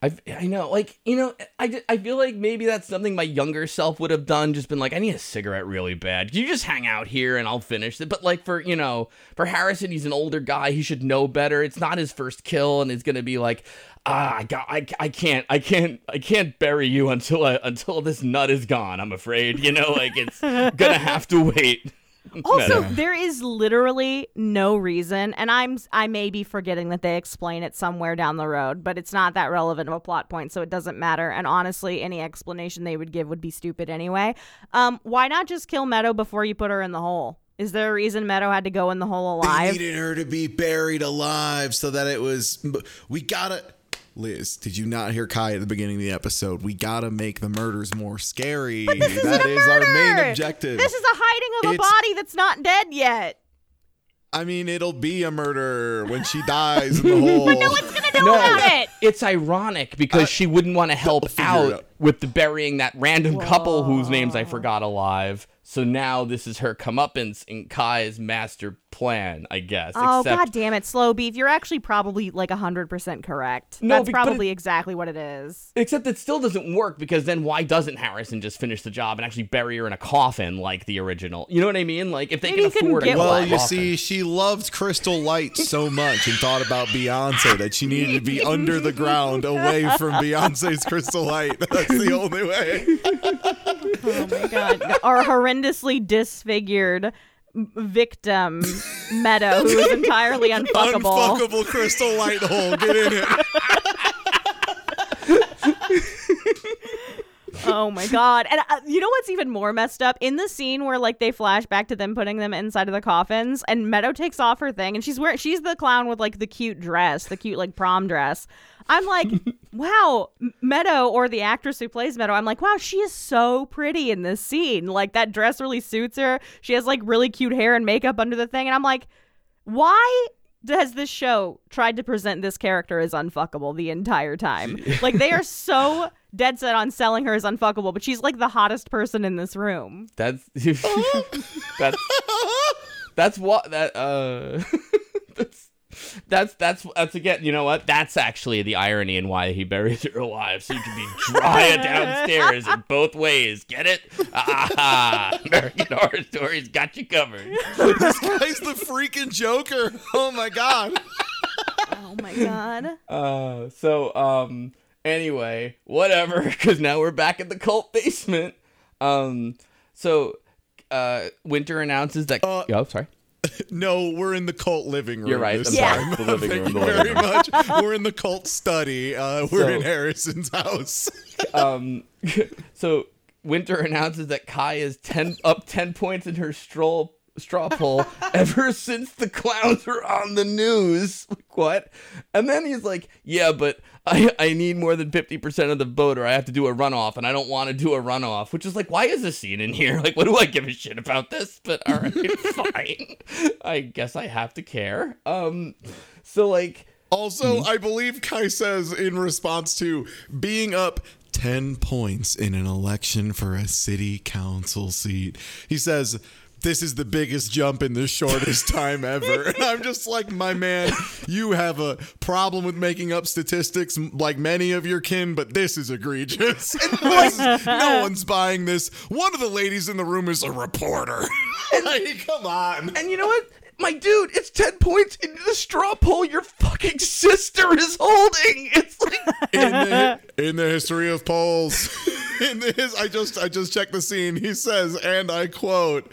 C: I I know, like you know, I, I feel like maybe that's something my younger self would have done. Just been like, I need a cigarette really bad. You just hang out here and I'll finish it. But like for you know, for Harrison, he's an older guy. He should know better. It's not his first kill, and he's gonna be like, ah, I got, I, I can't, I can't, I can't bury you until I, until this nut is gone. I'm afraid. You know, like it's gonna have to wait.
B: Also,
C: Meadow.
B: there is literally no reason, and I'm I may be forgetting that they explain it somewhere down the road, but it's not that relevant of a plot point, so it doesn't matter. And honestly, any explanation they would give would be stupid anyway. Um, why not just kill Meadow before you put her in the hole? Is there a reason Meadow had to go in the hole alive?
A: They
B: alive?
A: needed her to be buried alive so that it was. We gotta. Liz, did you not hear Kai at the beginning of the episode? We gotta make the murders more scary.
B: This isn't a
A: our main
B: murder!
A: objective.
B: This is a hiding of a body that's not dead yet.
A: I mean, it'll be a murder when she dies in the hole.
B: No one's gonna know
C: No,
B: about it.
C: it's ironic because uh, she wouldn't want to help out
A: out.
C: with the burying that random couple whose names I forgot alive. So now this is her comeuppance in Kai's master plan, I guess.
B: Oh
C: Except
B: god damn it, slow beef! You're actually probably like hundred percent correct.
C: No,
B: That's
C: be- but it-
B: probably exactly what it is.
C: Except it still doesn't work because then why doesn't Harrison just finish the job and actually bury her in a coffin like the original? You know what I mean? Like if they
B: Maybe
C: can
B: he couldn't
C: afford a
B: get
A: Well,
B: one.
C: coffin.
A: you see, she loved Crystal Light so much and thought about Beyonce that she needed to be under the ground away from Beyonce's Crystal Light. That's the only way.
B: Oh my god. Are horrendously disfigured m- victim Meadow, who is entirely unfuckable.
A: Unfuckable crystal light hole. Get in it.
B: Oh my god! And uh, you know what's even more messed up? In the scene where like they flash back to them putting them inside of the coffins, and Meadow takes off her thing, and she's wearing she's the clown with like the cute dress, the cute like prom dress. I'm like, wow, Meadow or the actress who plays Meadow. I'm like, wow, she is so pretty in this scene. Like that dress really suits her. She has like really cute hair and makeup under the thing, and I'm like, why has this show tried to present this character as unfuckable the entire time? Like they are so dead set on selling her as unfuckable, but she's like the hottest person in this room.
C: That's that's that's what that uh that's that's that's that's again you know what that's actually the irony in why he buried her alive so you can be dry downstairs in both ways get it ah american horror stories got you covered
A: this guy's the freaking Joker. Oh my god.
B: Oh my god.
C: uh so um anyway whatever because now we're back in the cult basement um so uh winter announces that
A: Uh,
C: oh sorry
A: No, we're in the cult living room.
C: You're right.
A: This
C: I'm
B: Yeah.
A: time.
C: sorry. The living room.
A: Thank
C: you
A: very much. We're in the cult study. Uh, we're
C: So-
A: in Harrison's house.
C: um, so Winter announces that Kai is ten up ten points in her straw straw poll ever since the clowns were on the news. Like, what? And then he's like, "Yeah, but I I need more than fifty percent of the vote, or I have to do a runoff, and I don't want to do a runoff." Which is like, why is this scene in here? Like, what do I give a shit about this? But all right, fine. I guess I have to care. Um, so like.
A: Also, I believe Kai says in response to being up 10 points in an election for a city council seat, he says, this is the biggest jump in the shortest time ever. And I'm just like, my man, you have a problem with making up statistics like many of your kin, but this is egregious. And this is- no one's buying this. One of the ladies in the room is a reporter. like, come on.
C: And you know what? My dude, it's 10 points into the straw poll your fucking sister is holding. It's like,
A: in the, in the history of polls. in the his, I just I just checked the scene. He says, and I quote.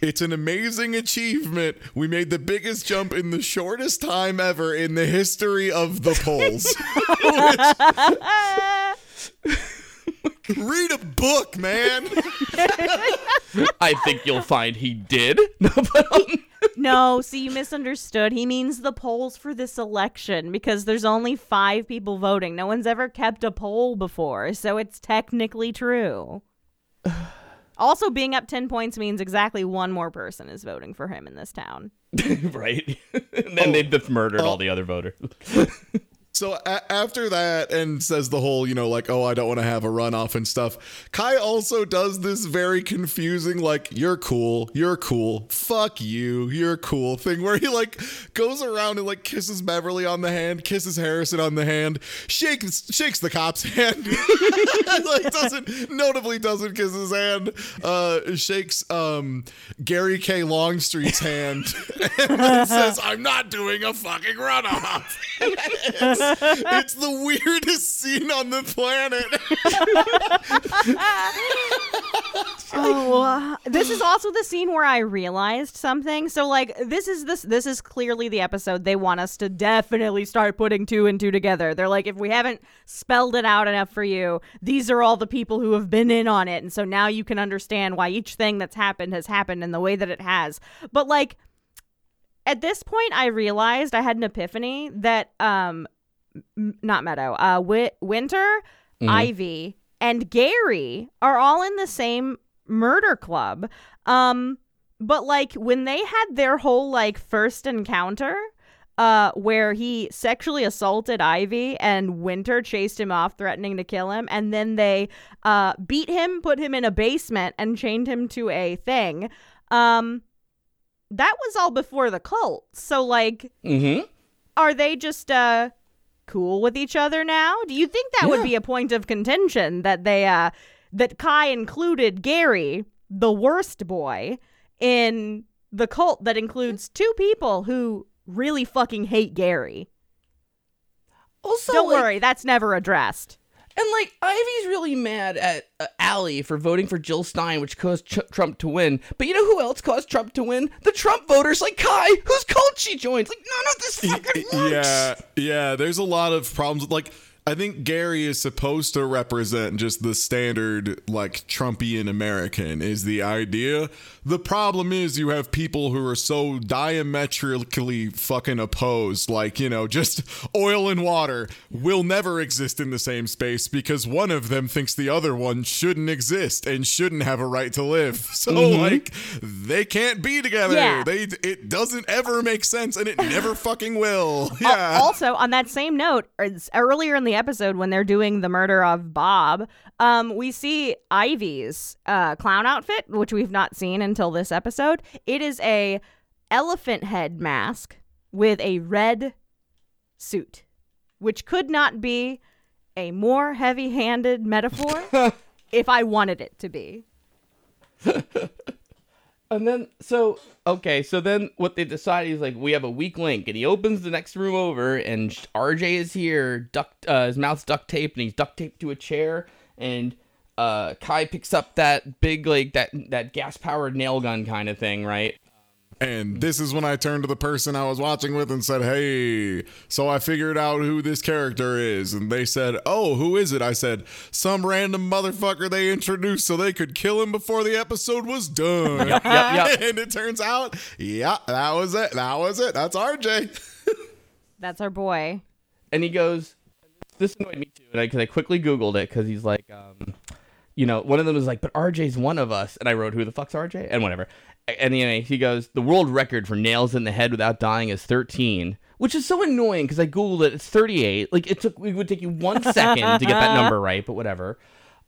A: It's an amazing achievement. We made the biggest jump in the shortest time ever in the history of the polls. Which- read a book, man.
C: I think you'll find he did. No, but, um,
B: No, see, you misunderstood. He means the polls for this election because there's only five people voting. No one's ever kept a poll before, so it's technically true. Also, being up 10 points means exactly one more person is voting for him in this town.
C: right? and then they oh. just murdered all oh. the other voters.
A: So a- after that, and says the whole, you know, like, oh, I don't want to have a runoff and stuff. Kai also does this very confusing, like, you're cool, you're cool, fuck you, you're cool thing, where he like goes around and like kisses Beverly on the hand, kisses Harrison on the hand, shakes shakes the cop's hand, like doesn't notably doesn't kiss his hand, uh, shakes um Gary K. Longstreet's hand, and says, "I'm not doing a fucking runoff." It's, the weirdest scene on the planet.
B: Oh, uh, this is also the scene where I realized something. So, like, this is this this is clearly the episode they want us to definitely start putting two and two together. They're like, if we haven't spelled it out enough for you, these are all the people who have been in on it, and so now you can understand why each thing that's happened has happened in the way that it has. But like, at this point, I realized I had an epiphany that um, m- not Meadow, uh, Wi- Winter, Ivy, and Gary are all in the same murder club. Um, but like when they had their whole like first encounter, uh, where he sexually assaulted Ivy and Winter chased him off, threatening to kill him, and then they uh beat him, put him in a basement, and chained him to a thing. Um, that was all before the cult. So like
C: Mm-hmm.
B: are they just uh cool with each other now? Do you think that would be a point of contention that they uh that Kai included Gary, the worst boy, in the cult that includes two people who really fucking hate Gary?
C: Also,
B: Don't
C: like,
B: worry, that's never addressed.
C: And like Ivy's really mad at uh, Allie for voting for Jill Stein, which caused Ch- Trump to win. But you know who else caused Trump to win? The Trump voters, like Kai, whose cult she joins. Like none of this fucking works.
A: Yeah, yeah. There's a lot of problems. Like, I think Gary is supposed to represent just the standard, like Trumpian American, is the idea. The problem is you have people who are so diametrically fucking opposed, like, you know, just oil and water will never exist in the same space because one of them thinks the other one shouldn't exist and shouldn't have a right to live. So, mm-hmm. like, they can't be together.
B: Yeah.
A: They it doesn't ever make sense and it never fucking will. Yeah.
B: Al- Also, on that same note, earlier in the episode when they're doing the murder of Bob, um, we see Ivy's uh, clown outfit, which we've not seen until this episode. It is a elephant head mask with a red suit, which could not be a more heavy-handed metaphor if I wanted it to be.
C: And then, so okay, so then what they decide is like we have a weak link, and he opens the next room over, and RJ is here, duct, uh, his mouth's duct taped, and he's duct taped to a chair, and uh, Kai picks up that big like that that gas powered nail gun kind of thing, right?
A: And this is when I turned to the person I was watching with and said, Hey, so I figured out who this character is. And they said, Oh, who is it? I said, Some random motherfucker they introduced so they could kill him before the episode was done.
C: Yep, yep.
A: and it turns out, yeah, that was it. That was it. That's RJ.
B: That's our boy.
C: and he goes, "This annoyed me too," and I, cause I quickly Googled it because he's like, um, you know, one of them was like, "But RJ's one of us," and I wrote, "Who the fuck's RJ?" and whatever. And anyway, he goes, "The world record for nails in the head without dying is 13." Which is so annoying because I googled it. It's 38. Like it took, it would take you one second to get that number right, but whatever.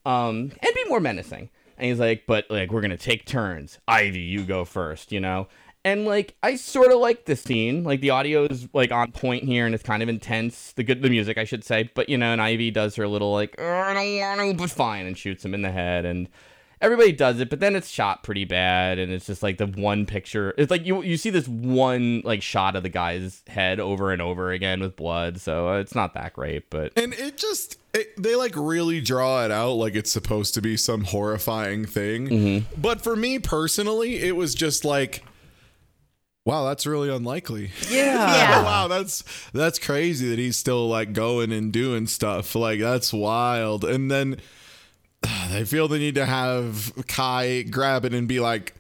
C: Um, and be more menacing. And he's like, but like we're gonna take turns. Ivy, you go first. You know. And like I sort of like this scene. Like the audio is like on point here, and it's kind of intense. The good, the music, I should say. But you know, and Ivy does her little like "Uh, I don't want to, but fine, and shoots him in the head, and everybody does it. But then it's shot pretty bad, and it's just like the one picture. It's like you you see this one like shot of the guy's head over and over again with blood. So uh, it's not that great, but
A: And it just, it, they like really draw it out like it's supposed to be some horrifying thing. But for me personally, it was just like, wow, that's really unlikely.
C: yeah.
B: Yeah.
A: wow, that's that's crazy that he's still like going and doing stuff. Like that's wild. And then they feel the need to have Kai grab it and be like,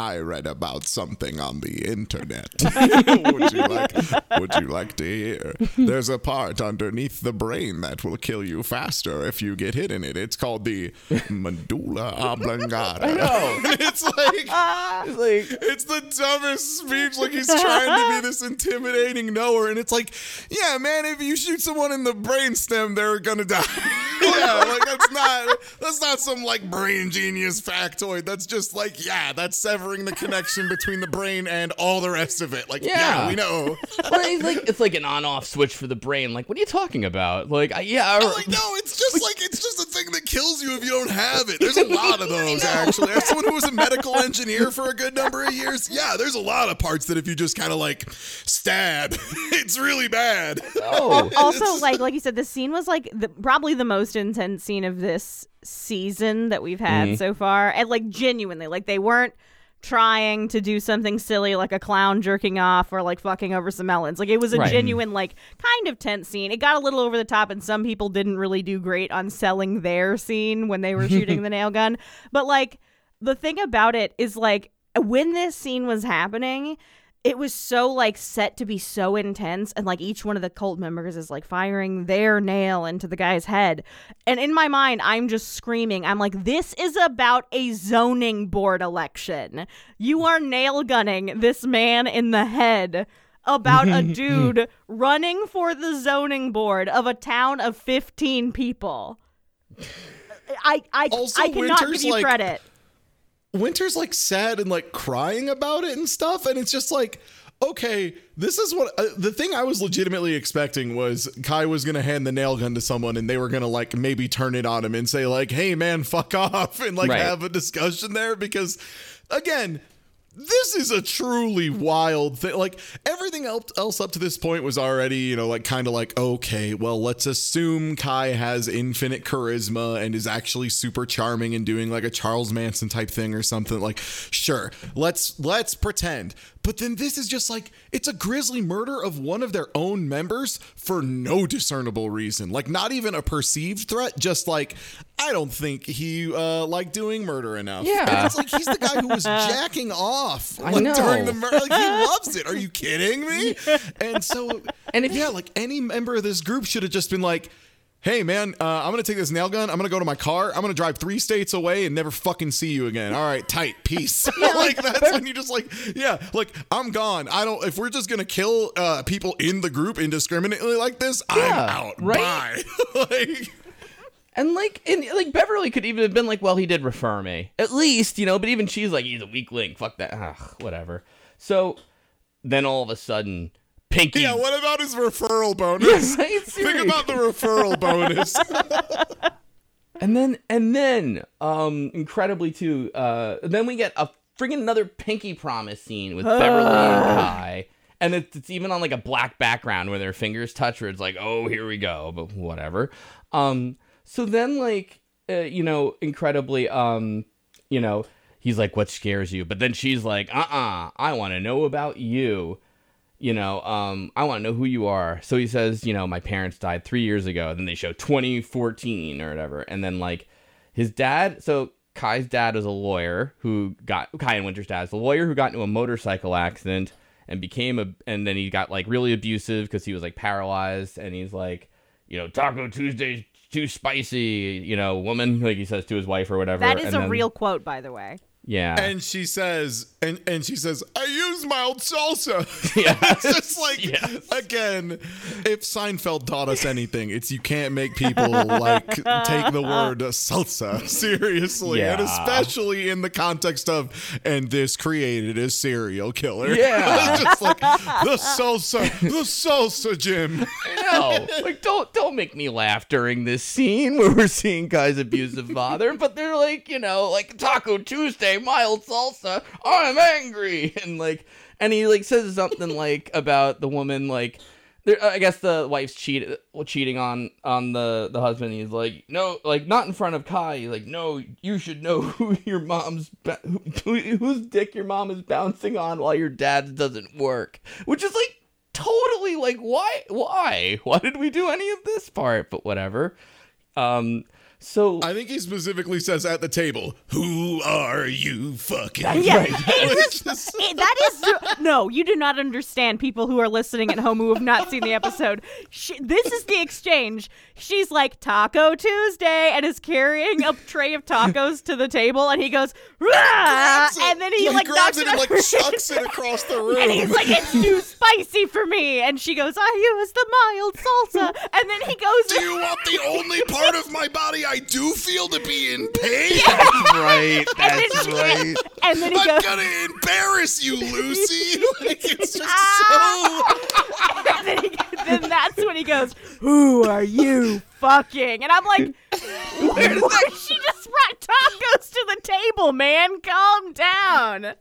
A: I read about something on the internet. would you like would you like to hear? There's a part underneath the brain that will kill you faster if you get hit in it. It's called the medulla oblongata.
C: I know.
A: it's like
C: It's like
A: it's the dumbest speech. Like he's trying to be this intimidating knower, and it's like, yeah, man, if you shoot someone in the brainstem, they're gonna die. yeah, like that's not that's not some like brain genius factoid. That's just like, yeah, that's severing the connection between the brain and all the rest of it. Like, yeah,
C: Yeah.
A: we know.
C: well, it's like it's like an on-off switch for the brain. Like, what are you talking about? Like, I, yeah,
A: I'm like, no, it's just like it's just a thing that kills you if you don't have it. There's a lot of those actually. As someone who was a medical engineer for a good number of years, yeah, there's a lot of parts that if you just kind of like stab, it's really bad.
C: oh,
B: also like like you said the scene was like the, probably the most intense scene of this season that we've had mm-hmm. so far and like genuinely like they weren't trying to do something silly like a clown jerking off or like fucking over some melons. Like it was a
C: Right.
B: genuine like kind of tense scene. It got a little over the top and some people didn't really do great on selling their scene when they were shooting the nail gun. But like the thing about it is like when this scene was happening it was so like set to be so intense and like each one of the cult members is like firing their nail into the guy's head. And in my mind i'm just screaming. I'm like this is about a zoning board election. You are nail gunning this man in the head about a dude running for the zoning board of a town of 15 people. I i,
A: Also,
B: I cannot
A: Winter's,
B: give you
A: like-
B: credit
A: Winter's like sad and like crying about it and stuff, and it's just like. Okay, this is what uh, the thing I was legitimately expecting was Kai was gonna hand the nail gun to someone and they were gonna like maybe turn it on him and say like, "Hey man, fuck off," and like
C: Right.
A: have a discussion there because, again, this is a truly wild thing. Like everything else, up to this point was already, you know, like kind of like okay, well, let's assume Kai has infinite charisma and is actually super charming and doing like a Charles Manson type thing or something. Like, sure, let's let's pretend. But then this is just like it's a grisly murder of one of their own members for no discernible reason. Like not even a perceived threat, just like I don't think he uh like doing murder enough.
C: Yeah.
A: And it's like he's the guy who was jacking off
C: I
A: like
C: know.
A: during the murder. Like he loves it. Are you kidding me? And so
C: And if-
A: yeah, like any member of this group should have just been like Hey man, uh, I'm gonna take this nail gun. I'm gonna go to my car. I'm gonna drive three states away and never fucking see you again. All right, tight, peace. like that's when you just like, yeah, like I'm gone. I don't. If we're just gonna kill uh, people in the group indiscriminately like this, I'm out.
C: right?
A: Bye. like,
C: And like, and like Beverly could even have been like, "Well, he did refer me, at least, you know." But even she's like, "He's a weak link. Fuck that. Ugh, whatever." So then all of a sudden, Pinky.
A: yeah. What about his referral bonus?
C: Right?
A: Think about the referral bonus.
C: And then and then um incredibly too uh then we get a friggin' another pinky promise scene with Beverly and Kai. And it's, it's even on like a black background where their fingers touch where it's like, oh, here we go, but whatever. Um so then like uh, you know, incredibly um you know, he's like, What scares you? But then she's like, uh uh I wanna know about you you know, um, I want to know who you are. So he says, you know, my parents died three years ago. Then they show 2014 or whatever. And then, like, his dad, so Kai's dad is a lawyer who got, Kai and Winter's dad is a lawyer who got into a motorcycle accident and became a, and then he got, like, really abusive because he was, like, paralyzed. And he's like, you know, Taco Tuesday's too spicy, you know, woman, like he says to his wife or whatever.
B: That is
C: And
B: a
C: then-
B: real quote, by the way.
C: Yeah.
A: and she says, and and she says, I use mild salsa.
C: Yes.
A: it's just like
C: Yes.
A: again, if Seinfeld taught us anything, it's you can't make people like take the word salsa seriously, and especially in the context of and this created a serial killer.
C: Yeah.
A: it's just like the salsa, the salsa, Jim.
C: no, like don't don't make me laugh during this scene where we're seeing Kai's abusive father, but they're like, you know, like Taco Tuesday, mild salsa, I'm angry, and like, and he like says something like about the woman, like, there, I guess the wife's cheat cheating on on the the husband. He's like, no, like not in front of Kai. He's like, no, you should know who your mom's who, whose dick your mom is bouncing on while your dad's doesn't work, which is like totally like why why? Why did we do any of this part? But whatever. Um so
A: I think he specifically says at the table, "Who are you fucking?"
B: Yeah,
A: It's
B: it's
A: just-
B: It- that is no. You do not understand. People who are listening at home who have not seen the episode. She, this is the exchange. She's like Taco Tuesday and is carrying a tray of tacos to the table, and he goes,
A: it.
B: and then he
A: Yeah,
B: like
A: grabs it and like
B: over.
A: chucks it across the room.
B: And he's like, "It's too spicy for me," and she goes, "I use the mild salsa," and then he goes,
A: Do you want the only part of my body I do feel to be in pain?
C: That's right
B: and then
C: that's right
B: and then he
A: I'm
B: goes,
A: gonna embarrass you, Lucy. like it's just
B: Ah!
A: so.
B: and then, he, then that's when he goes, "Who are you fucking?" And I'm like, "Where did that? She just brought tacos to the table, man. Calm down."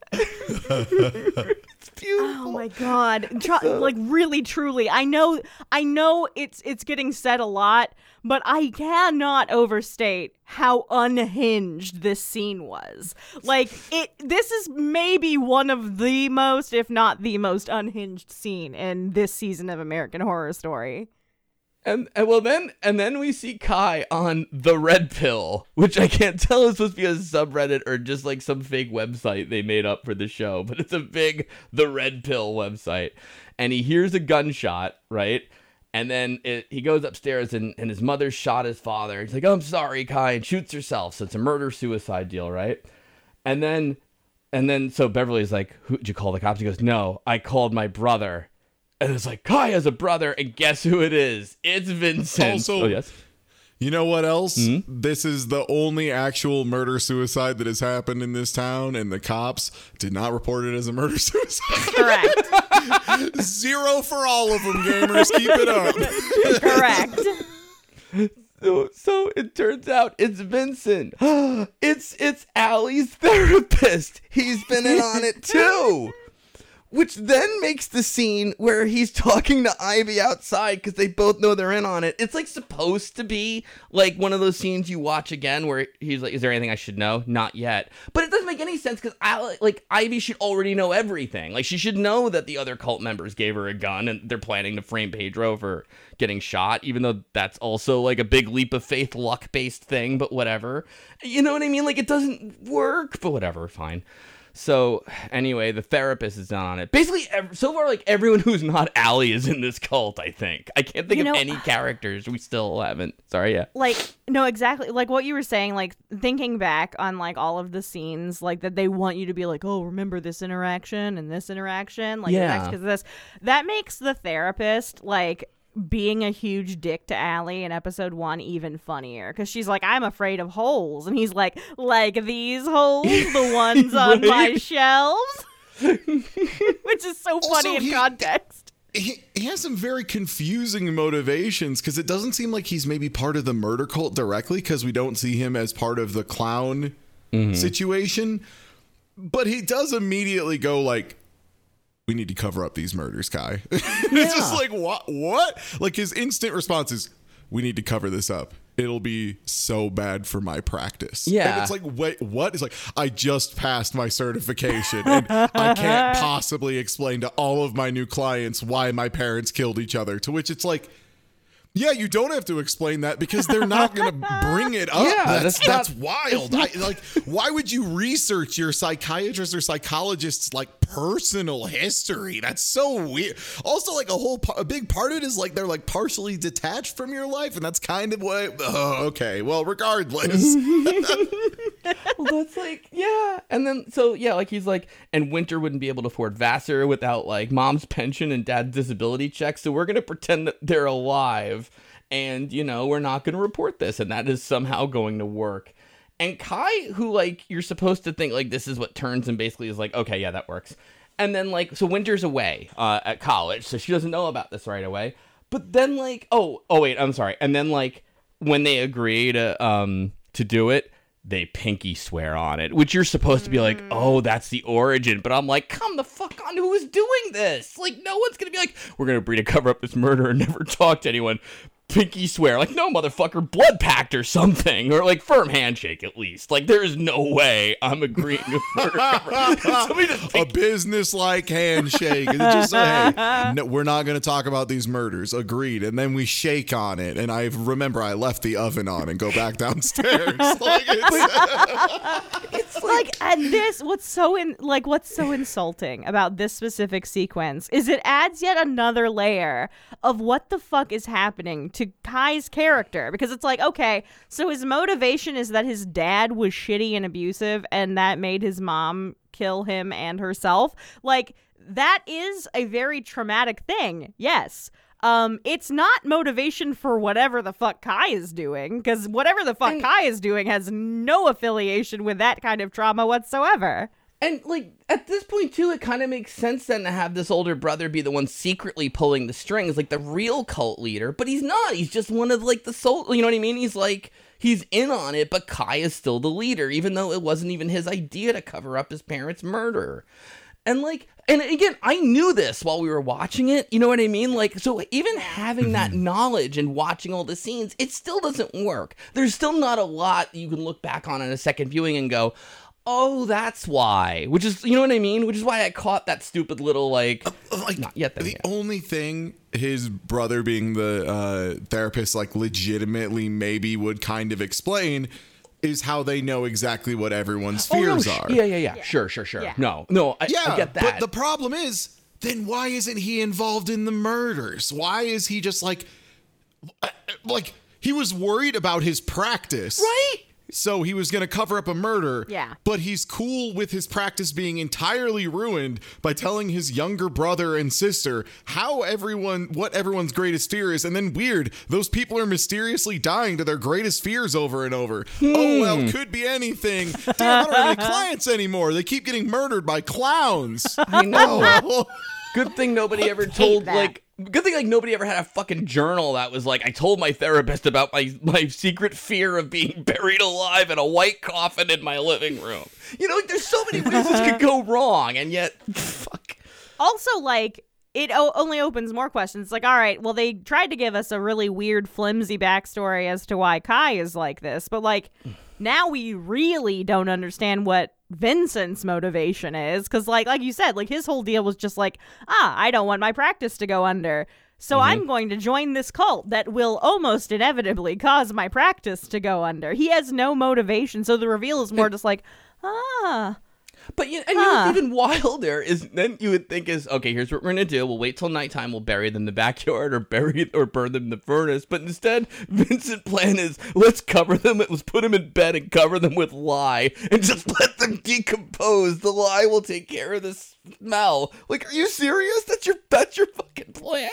B: Beautiful. Oh my god! Tru- like really, truly, I know, I know it's it's getting said a lot, but I cannot overstate how unhinged this scene was. Like it, this is maybe one of the most, if not the most, unhinged scene in this season of American Horror Story.
C: and, and well then and then we see kai on the red pill which i can't tell is supposed to be a subreddit or just like some fake website they made up for the show but it's a big the red pill website and he hears a gunshot right and then it, he goes upstairs and, and his mother shot his father. He's like i'm sorry kai and shoots herself. So it's a murder suicide deal right? And then and then so beverly's like who did you call the cops? He goes no i called my brother. And it's like Kai has a brother, and guess who it is? It's Vincent.
A: Also-
C: oh yes,
A: You know what else?
C: Hmm?
A: This is the only actual murder suicide that has happened in this town, and the cops did not report it as a murder suicide.
B: Correct.
A: Zero for all of them, gamers. Keep it up.
B: Correct.
C: So, so it turns out it's Vincent. it's it's Allie's therapist. He's been in on it too. Which then makes the scene where he's talking to Ivy outside because they both know they're in on it. It's like supposed to be like one of those scenes you watch again where he's like, "Is there anything I should know?" Not yet, but it doesn't make any sense because like Ivy should already know everything. Like she should know that the other cult members gave her a gun and they're planning to frame Pedro for getting shot, even though that's also like a big leap of faith, luck based thing. But whatever, you know what I mean? Like it doesn't work, but whatever, fine. So anyway, the therapist is not on it. Basically, ev- so far, like everyone who's not Allie is in this cult. I think I can't think
B: You
C: of
B: know-
C: any characters. We still haven't. Sorry, yeah.
B: like no exactly like what you were saying like thinking back on like all of the scenes like that they want you to be like oh remember this interaction and this interaction like
C: Yeah.
B: because this that makes the therapist like being a huge dick to Allie in episode one even funnier. Because she's like I'm afraid of holes. And he's like like these holes the ones on my shelves? Which is so funny
A: Also,
B: in
A: he-
B: context.
A: he, he has some very confusing motivations because it doesn't seem like he's maybe part of the murder cult directly because we don't see him as part of the clown mm-hmm. situation. But he does immediately go like, "We need to cover up these murders, Kai." it's just like what? What? Like his instant response is, "We need to cover this up." It'll be so bad for my practice. And
C: Yeah.
A: it's like, wait, what? It's like, I just passed my certification and I can't possibly explain to all of my new clients why my parents killed each other. To which it's like, yeah, you don't have to explain that because they're not going to bring it up.
C: Yeah,
A: that's,
C: that's
A: that's, wild. I, like, why would you research your psychiatrist or psychologist's like personal history? That's so weird. Also, like a whole, a big part of it is like they're like partially detached from your life, and that's kind of what. Oh, okay. Well, regardless,
C: well, that's like, yeah. And then, so, yeah, like he's like, and Winter wouldn't be able to afford Vassar without like mom's pension and dad's disability check. So we're going to pretend that they're alive. And, you know, we're not going to report this. And that is somehow going to work. And Kai, who like you're supposed to think like this is what turns and basically is like, okay, yeah, that works. And then like, so Winter's away uh, at college. So she doesn't know about this right away. But then like, oh, oh, wait, I'm sorry. And then like, when they agree to um to do it they pinky swear on it which you're supposed to be like oh that's the origin but i'm like come the fuck on who is doing this like no one's gonna be like we're gonna agree to cover up this murder and never talk to anyone pinky swear like no motherfucker blood pact or something or like firm handshake at least like there is no way i'm agreeing to murder Somebody just
A: a business like handshake. And just say, hey, no, we're not going to talk about these murders. Agreed. And then we shake on it. And I remember I left the oven on and go back downstairs. like it's,
B: like and this what's so in like what's so insulting about this specific sequence is it adds yet another layer of what the fuck is happening to Kai's character. Because it's like okay so his motivation is that his dad was shitty and abusive and that made his mom kill him and herself. Like that is a very traumatic thing yes um, it's not motivation for whatever the fuck Kai is doing, because whatever the fuck
C: And-
B: Kai is doing has no affiliation with that kind of trauma whatsoever.
C: And like at this point too, it kind of makes sense then to have this older brother be the one secretly pulling the strings, like the real cult leader. But he's not. He's just one of like the soul. You know what I mean? He's like he's in on it, but Kai is still the leader, even though it wasn't even his idea to cover up his parents' murder. And like, and again, I knew this while we were watching it. You know what I mean? Like, so even having that knowledge and watching all the scenes, it still doesn't work. There's still not a lot you can look back on in a second viewing and go, oh, that's why. Which is, you know what I mean? Which is why I caught that stupid little like,
A: like
C: not yet. Then,
A: the
C: yeah.
A: only thing his brother being the uh, therapist like legitimately maybe would kind of explain is how they know exactly what everyone's
C: Oh, no,
A: fears are.
C: Yeah, yeah, yeah. Sure, sure, sure.
B: Yeah.
C: No, no, I,
A: Yeah,
C: I get that.
A: but the problem is, then why isn't he involved in the murders? Why is he just like, uh, like he was worried about his practice,
C: right?
A: So he was going to cover up a murder.
B: Yeah.
A: But he's cool with his practice being entirely ruined by telling his younger brother and sister how everyone, what everyone's greatest fear is. And then weird, those people are mysteriously dying to their greatest fears over and over. Oh, hmm. well, could be anything. Damn, I don't have any clients anymore. They keep getting murdered by clowns.
C: I know.
A: Oh.
C: Good thing nobody ever told
B: that.
C: like good thing like nobody ever had a fucking journal that was like I told my therapist about my my secret fear of being buried alive in a white coffin in my living room. You know, like there's so many ways this could go wrong and yet fuck.
B: also like it o- only opens more questions like all right well they tried to give us a really weird flimsy backstory as to why kai is like this but like now we really don't understand what vincent's motivation is because like like you said like his whole deal was just like ah i don't want my practice to go under. So i'm going to join this cult that will almost inevitably cause my practice to go under. He has no motivation so the reveal is more just like ah
C: But you, and you know even wilder is then you would think is okay. Here's what we're gonna do. We'll wait till nighttime. We'll bury them in the backyard or bury or burn them in the furnace. But instead, Vincent's plan is let's cover them. Let's put them in bed and cover them with lye and just let them decompose. The lye will take care of the smell. Like, are you serious? That's your that's your fucking plan?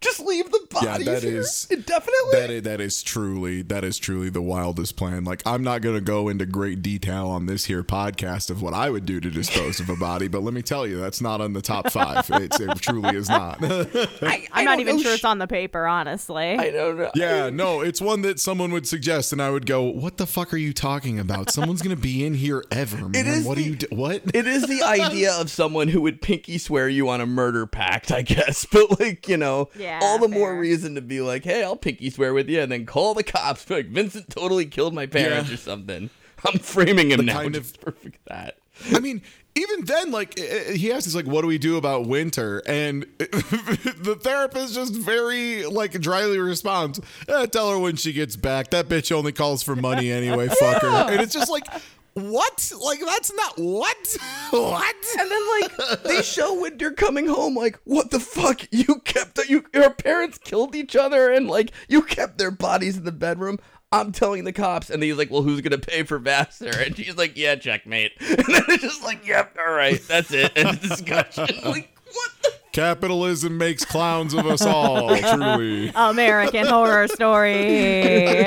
C: Just leave the
A: Yeah,
C: bodies
A: that
C: here
A: is-
C: indefinitely.
A: That is, that is truly that is truly the wildest plan. Like I'm not going to go into great detail on this here podcast of what I would do to dispose of a body, but let me tell you, that's not on the top five. It's, it truly is not.
C: I,
B: i'm not even sure
C: Sh-
B: it's on the paper honestly
C: I don't know.
A: yeah, no, it's one that someone would suggest, and I would go, "What the fuck are you talking about? Someone's going to be in here ever, man.
C: is
A: what do
C: the-
A: you do? What?
C: it is the idea of someone who would pinky swear you on a murder pact, I guess. But like, you know,
B: Yeah,
C: all the more reason to be like, hey, I'll pinky swear with you, and then call the cops. Be like, Vincent totally killed my parents
A: Yeah.
C: or something. I'm framing him now.
A: kind
C: Just
A: of-
C: perfect that.
A: I mean, even then, like he asks, "He's like, what do we do about winter?" And the therapist just very like dryly responds, eh, "Tell her when she gets back. That bitch only calls for money anyway. Fuck her." And it's just like, what? Like that's not what? what?
C: And then like they show Winter coming home, like, what the fuck? You kept you your parents killed each other, and like you kept their bodies in the bedroom. I'm telling the cops, and he's like, "Well, who's gonna pay for Vassar?" And she's like, "Yeah, checkmate." And then it's just like, "Yep, all right, that's it." End of discussion. like, what? The-
A: Capitalism makes clowns of us all. Truly.
B: American Horror Story.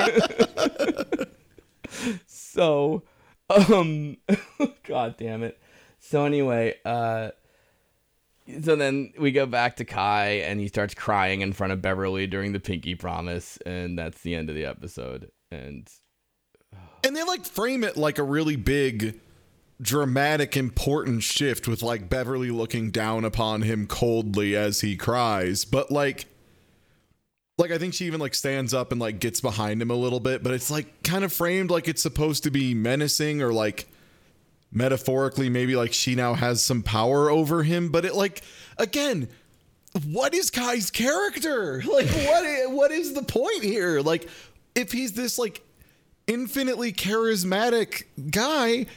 C: so, um, god damn it. So anyway, uh. So then we go back to Kai, and he starts crying in front of Beverly during the Pinky Promise, and that's the end of the episode. And
A: And they like frame it like a really big, dramatic, important shift with like Beverly looking down upon him coldly as he cries. But like, like I think she even like stands up and like gets behind him a little bit, but it's like kind of framed like it's supposed to be menacing or like metaphorically maybe like she now has some power over him. But it like again. What is Kai's character? Like what what is the point here? Like if he's this like infinitely charismatic guy,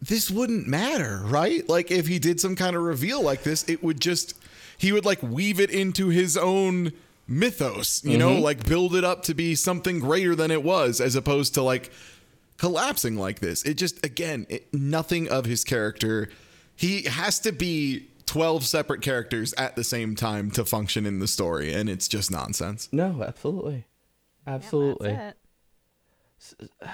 A: this wouldn't matter, right? Like if he did some kind of reveal like this, it would just he would like weave it into his own mythos, you know, mm-hmm. like build it up to be something greater than it was as opposed to like collapsing like this. It just again, it, nothing of his character. He has to be 12 separate characters at the same time to function in the story and it's just nonsense.
C: no, absolutely, absolutely.
B: That's it.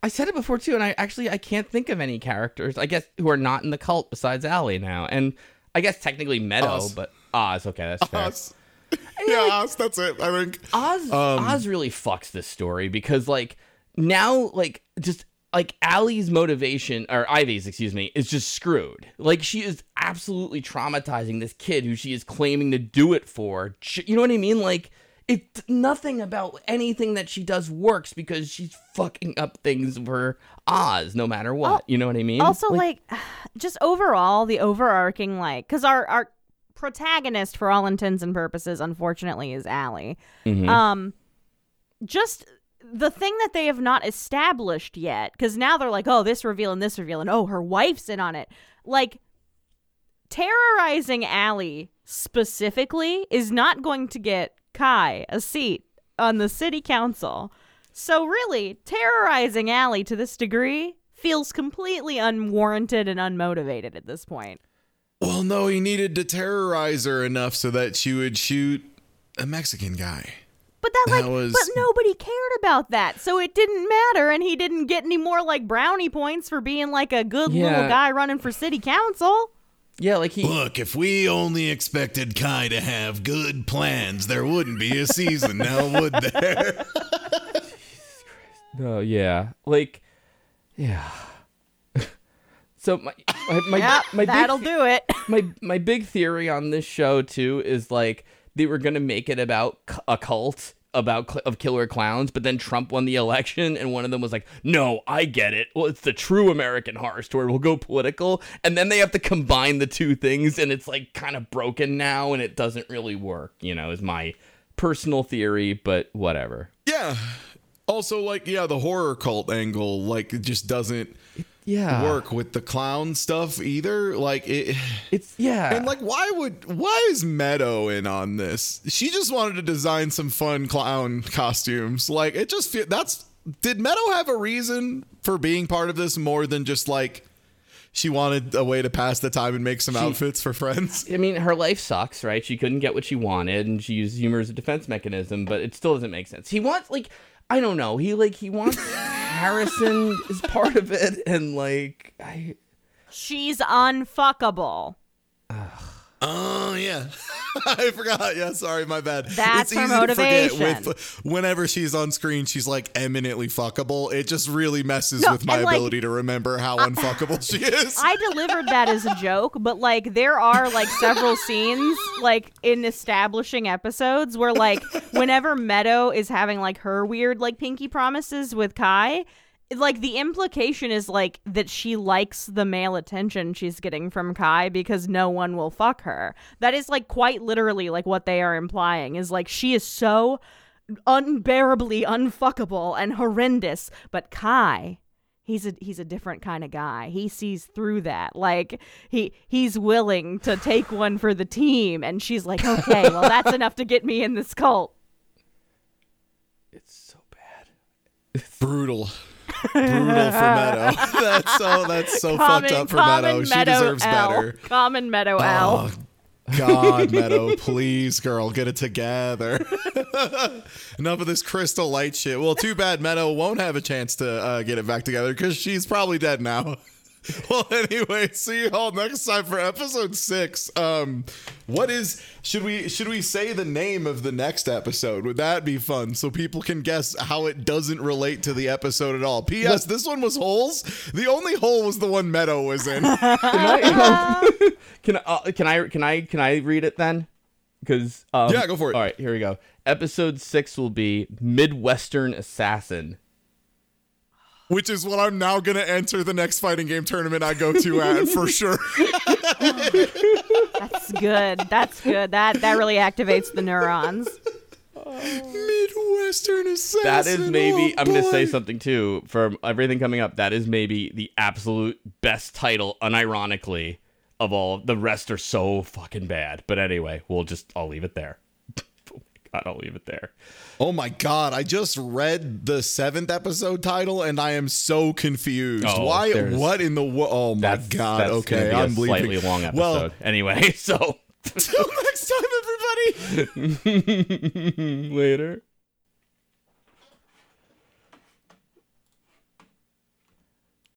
C: I said it before too, and I actually I can't think of any characters I guess who are not in the cult besides Allie now, and I guess technically Meadow,
A: Oz.
C: but Oz. Okay, that's fair.
A: Us. Yeah, us, that's it. I think
C: Oz um, Oz really fucks this story because like now like just like Allie's motivation or Ivy's excuse me is just screwed. Like she is absolutely traumatizing this kid who she is claiming to do it for. You know what I mean? Like it nothing about anything that she does works because she's fucking up things for Oz no matter what.
B: Al-
C: you know what I mean?
B: Also, like, just overall, the overarching, like, because our, our protagonist, for all intents and purposes, unfortunately, is Allie.
C: Mhm.
B: Um, just the thing that they have not established yet, because now they're like, oh, this reveal and this reveal, and oh, her wife's in on it. Like, terrorizing Allie specifically is not going to get Kai a seat on the city council. So, really, terrorizing Allie to this degree feels completely unwarranted and unmotivated at this point.
A: Well, no, he needed to terrorize her enough so that she would shoot a Mexican guy.
B: But that, like,
A: was-
B: but nobody cared about that, so it didn't matter, and he didn't get any more like brownie points for being like a good
C: Yeah.
B: little guy running for city council.
C: Yeah, like he
A: Look, if we only expected Kai to have good plans, there wouldn't be a season now, would there?
C: Oh yeah, like yeah. So my my my,
B: Yep,
C: my
B: that'll
C: big,
B: do it.
C: my my big theory on this show too is like they were gonna make it about a cult about cl- of killer clowns, but then Trump won the election, and one of them was like, "No, I get it. Well, it's the true American Horror Story. We'll go political." And then they have to combine the two things, and it's like kind of broken now, and it doesn't really work. You know, is my personal theory, but whatever.
A: yeah. Also, like, yeah, the horror cult angle, like, it just doesn't
C: Yeah,
A: work with the clown stuff either. Like, it.
C: It's yeah,
A: And like, why would why is Meadow in on this? She just wanted to design some fun clown costumes. Like, it just feel that's. Did Meadow have a reason for being part of this more than just like she wanted a way to pass the time and make some outfits for friends?
C: I mean, her life sucks, right? She couldn't get what she wanted, and she used humor as a defense mechanism, but it still doesn't make sense. He wants, like, I don't know. He like he wants Harrison is part of it, and like I
B: She's unfuckable.
A: Oh yeah, I forgot. Yeah, sorry, my bad.
B: That's
A: it's
B: her
A: easy to forget
B: motivation.
A: with whenever she's on screen, she's like eminently fuckable. It just really messes
B: No,
A: with my
B: like,
A: ability to remember how unfuckable she is.
B: I delivered that as a joke, but like there are like several scenes like in establishing episodes where like whenever Meadow is having like her weird like pinky promises with Kai, like the implication is like that she likes the male attention she's getting from Kai because no one will fuck her. That is like quite literally like what they are implying is like she is so unbearably unfuckable and horrendous, but Kai he's a he's a different kind of guy. He sees through that. Like he he's willing to take one for the team and she's like, "Okay, well that's enough to get me in this cult."
C: it's so bad.
A: brutal. Brutal for Meadow. That's so that's so fucked up for Meadow. She deserves
B: L.
A: better.
B: Common Meadow L.
A: Oh God, Meadow, please, girl, get it together. Enough of this crystal light shit. Well, too bad Meadow won't have a chance to uh, get it back together because she's probably dead now. well, anyway, see you all next time for episode six. Um, what is should we should we say the name of the next episode? Would that be fun so people can guess how it doesn't relate to the episode at all? P.S. This one was holes. The only hole was the one Meadow was in.
C: Can I can I uh, can I can I can I read it then? Because um,
A: Yeah, go for it.
C: All right, here we go. Episode six will be Midwestern Assassin.
A: Which is what I'm now gonna enter the next fighting game tournament I go to at for sure.
B: That's good. That's good. That that really activates the neurons.
A: Midwestern assassin.
C: That is oh maybe
A: oh
C: I'm gonna say something too for everything coming up. That is maybe the absolute best title, unironically, of all. The rest are so fucking bad. But anyway, we'll just I'll leave it there. oh my god, I'll leave it there.
A: Oh my god! I just read the seventh episode title and I am so confused.
C: Oh,
A: Why? What in the? wo- Oh my
C: That's
A: god!
C: That's
A: okay, I'm
C: a
A: leaving.
C: slightly long episode.
A: Well,
C: anyway, so
A: till next time, everybody.
C: later.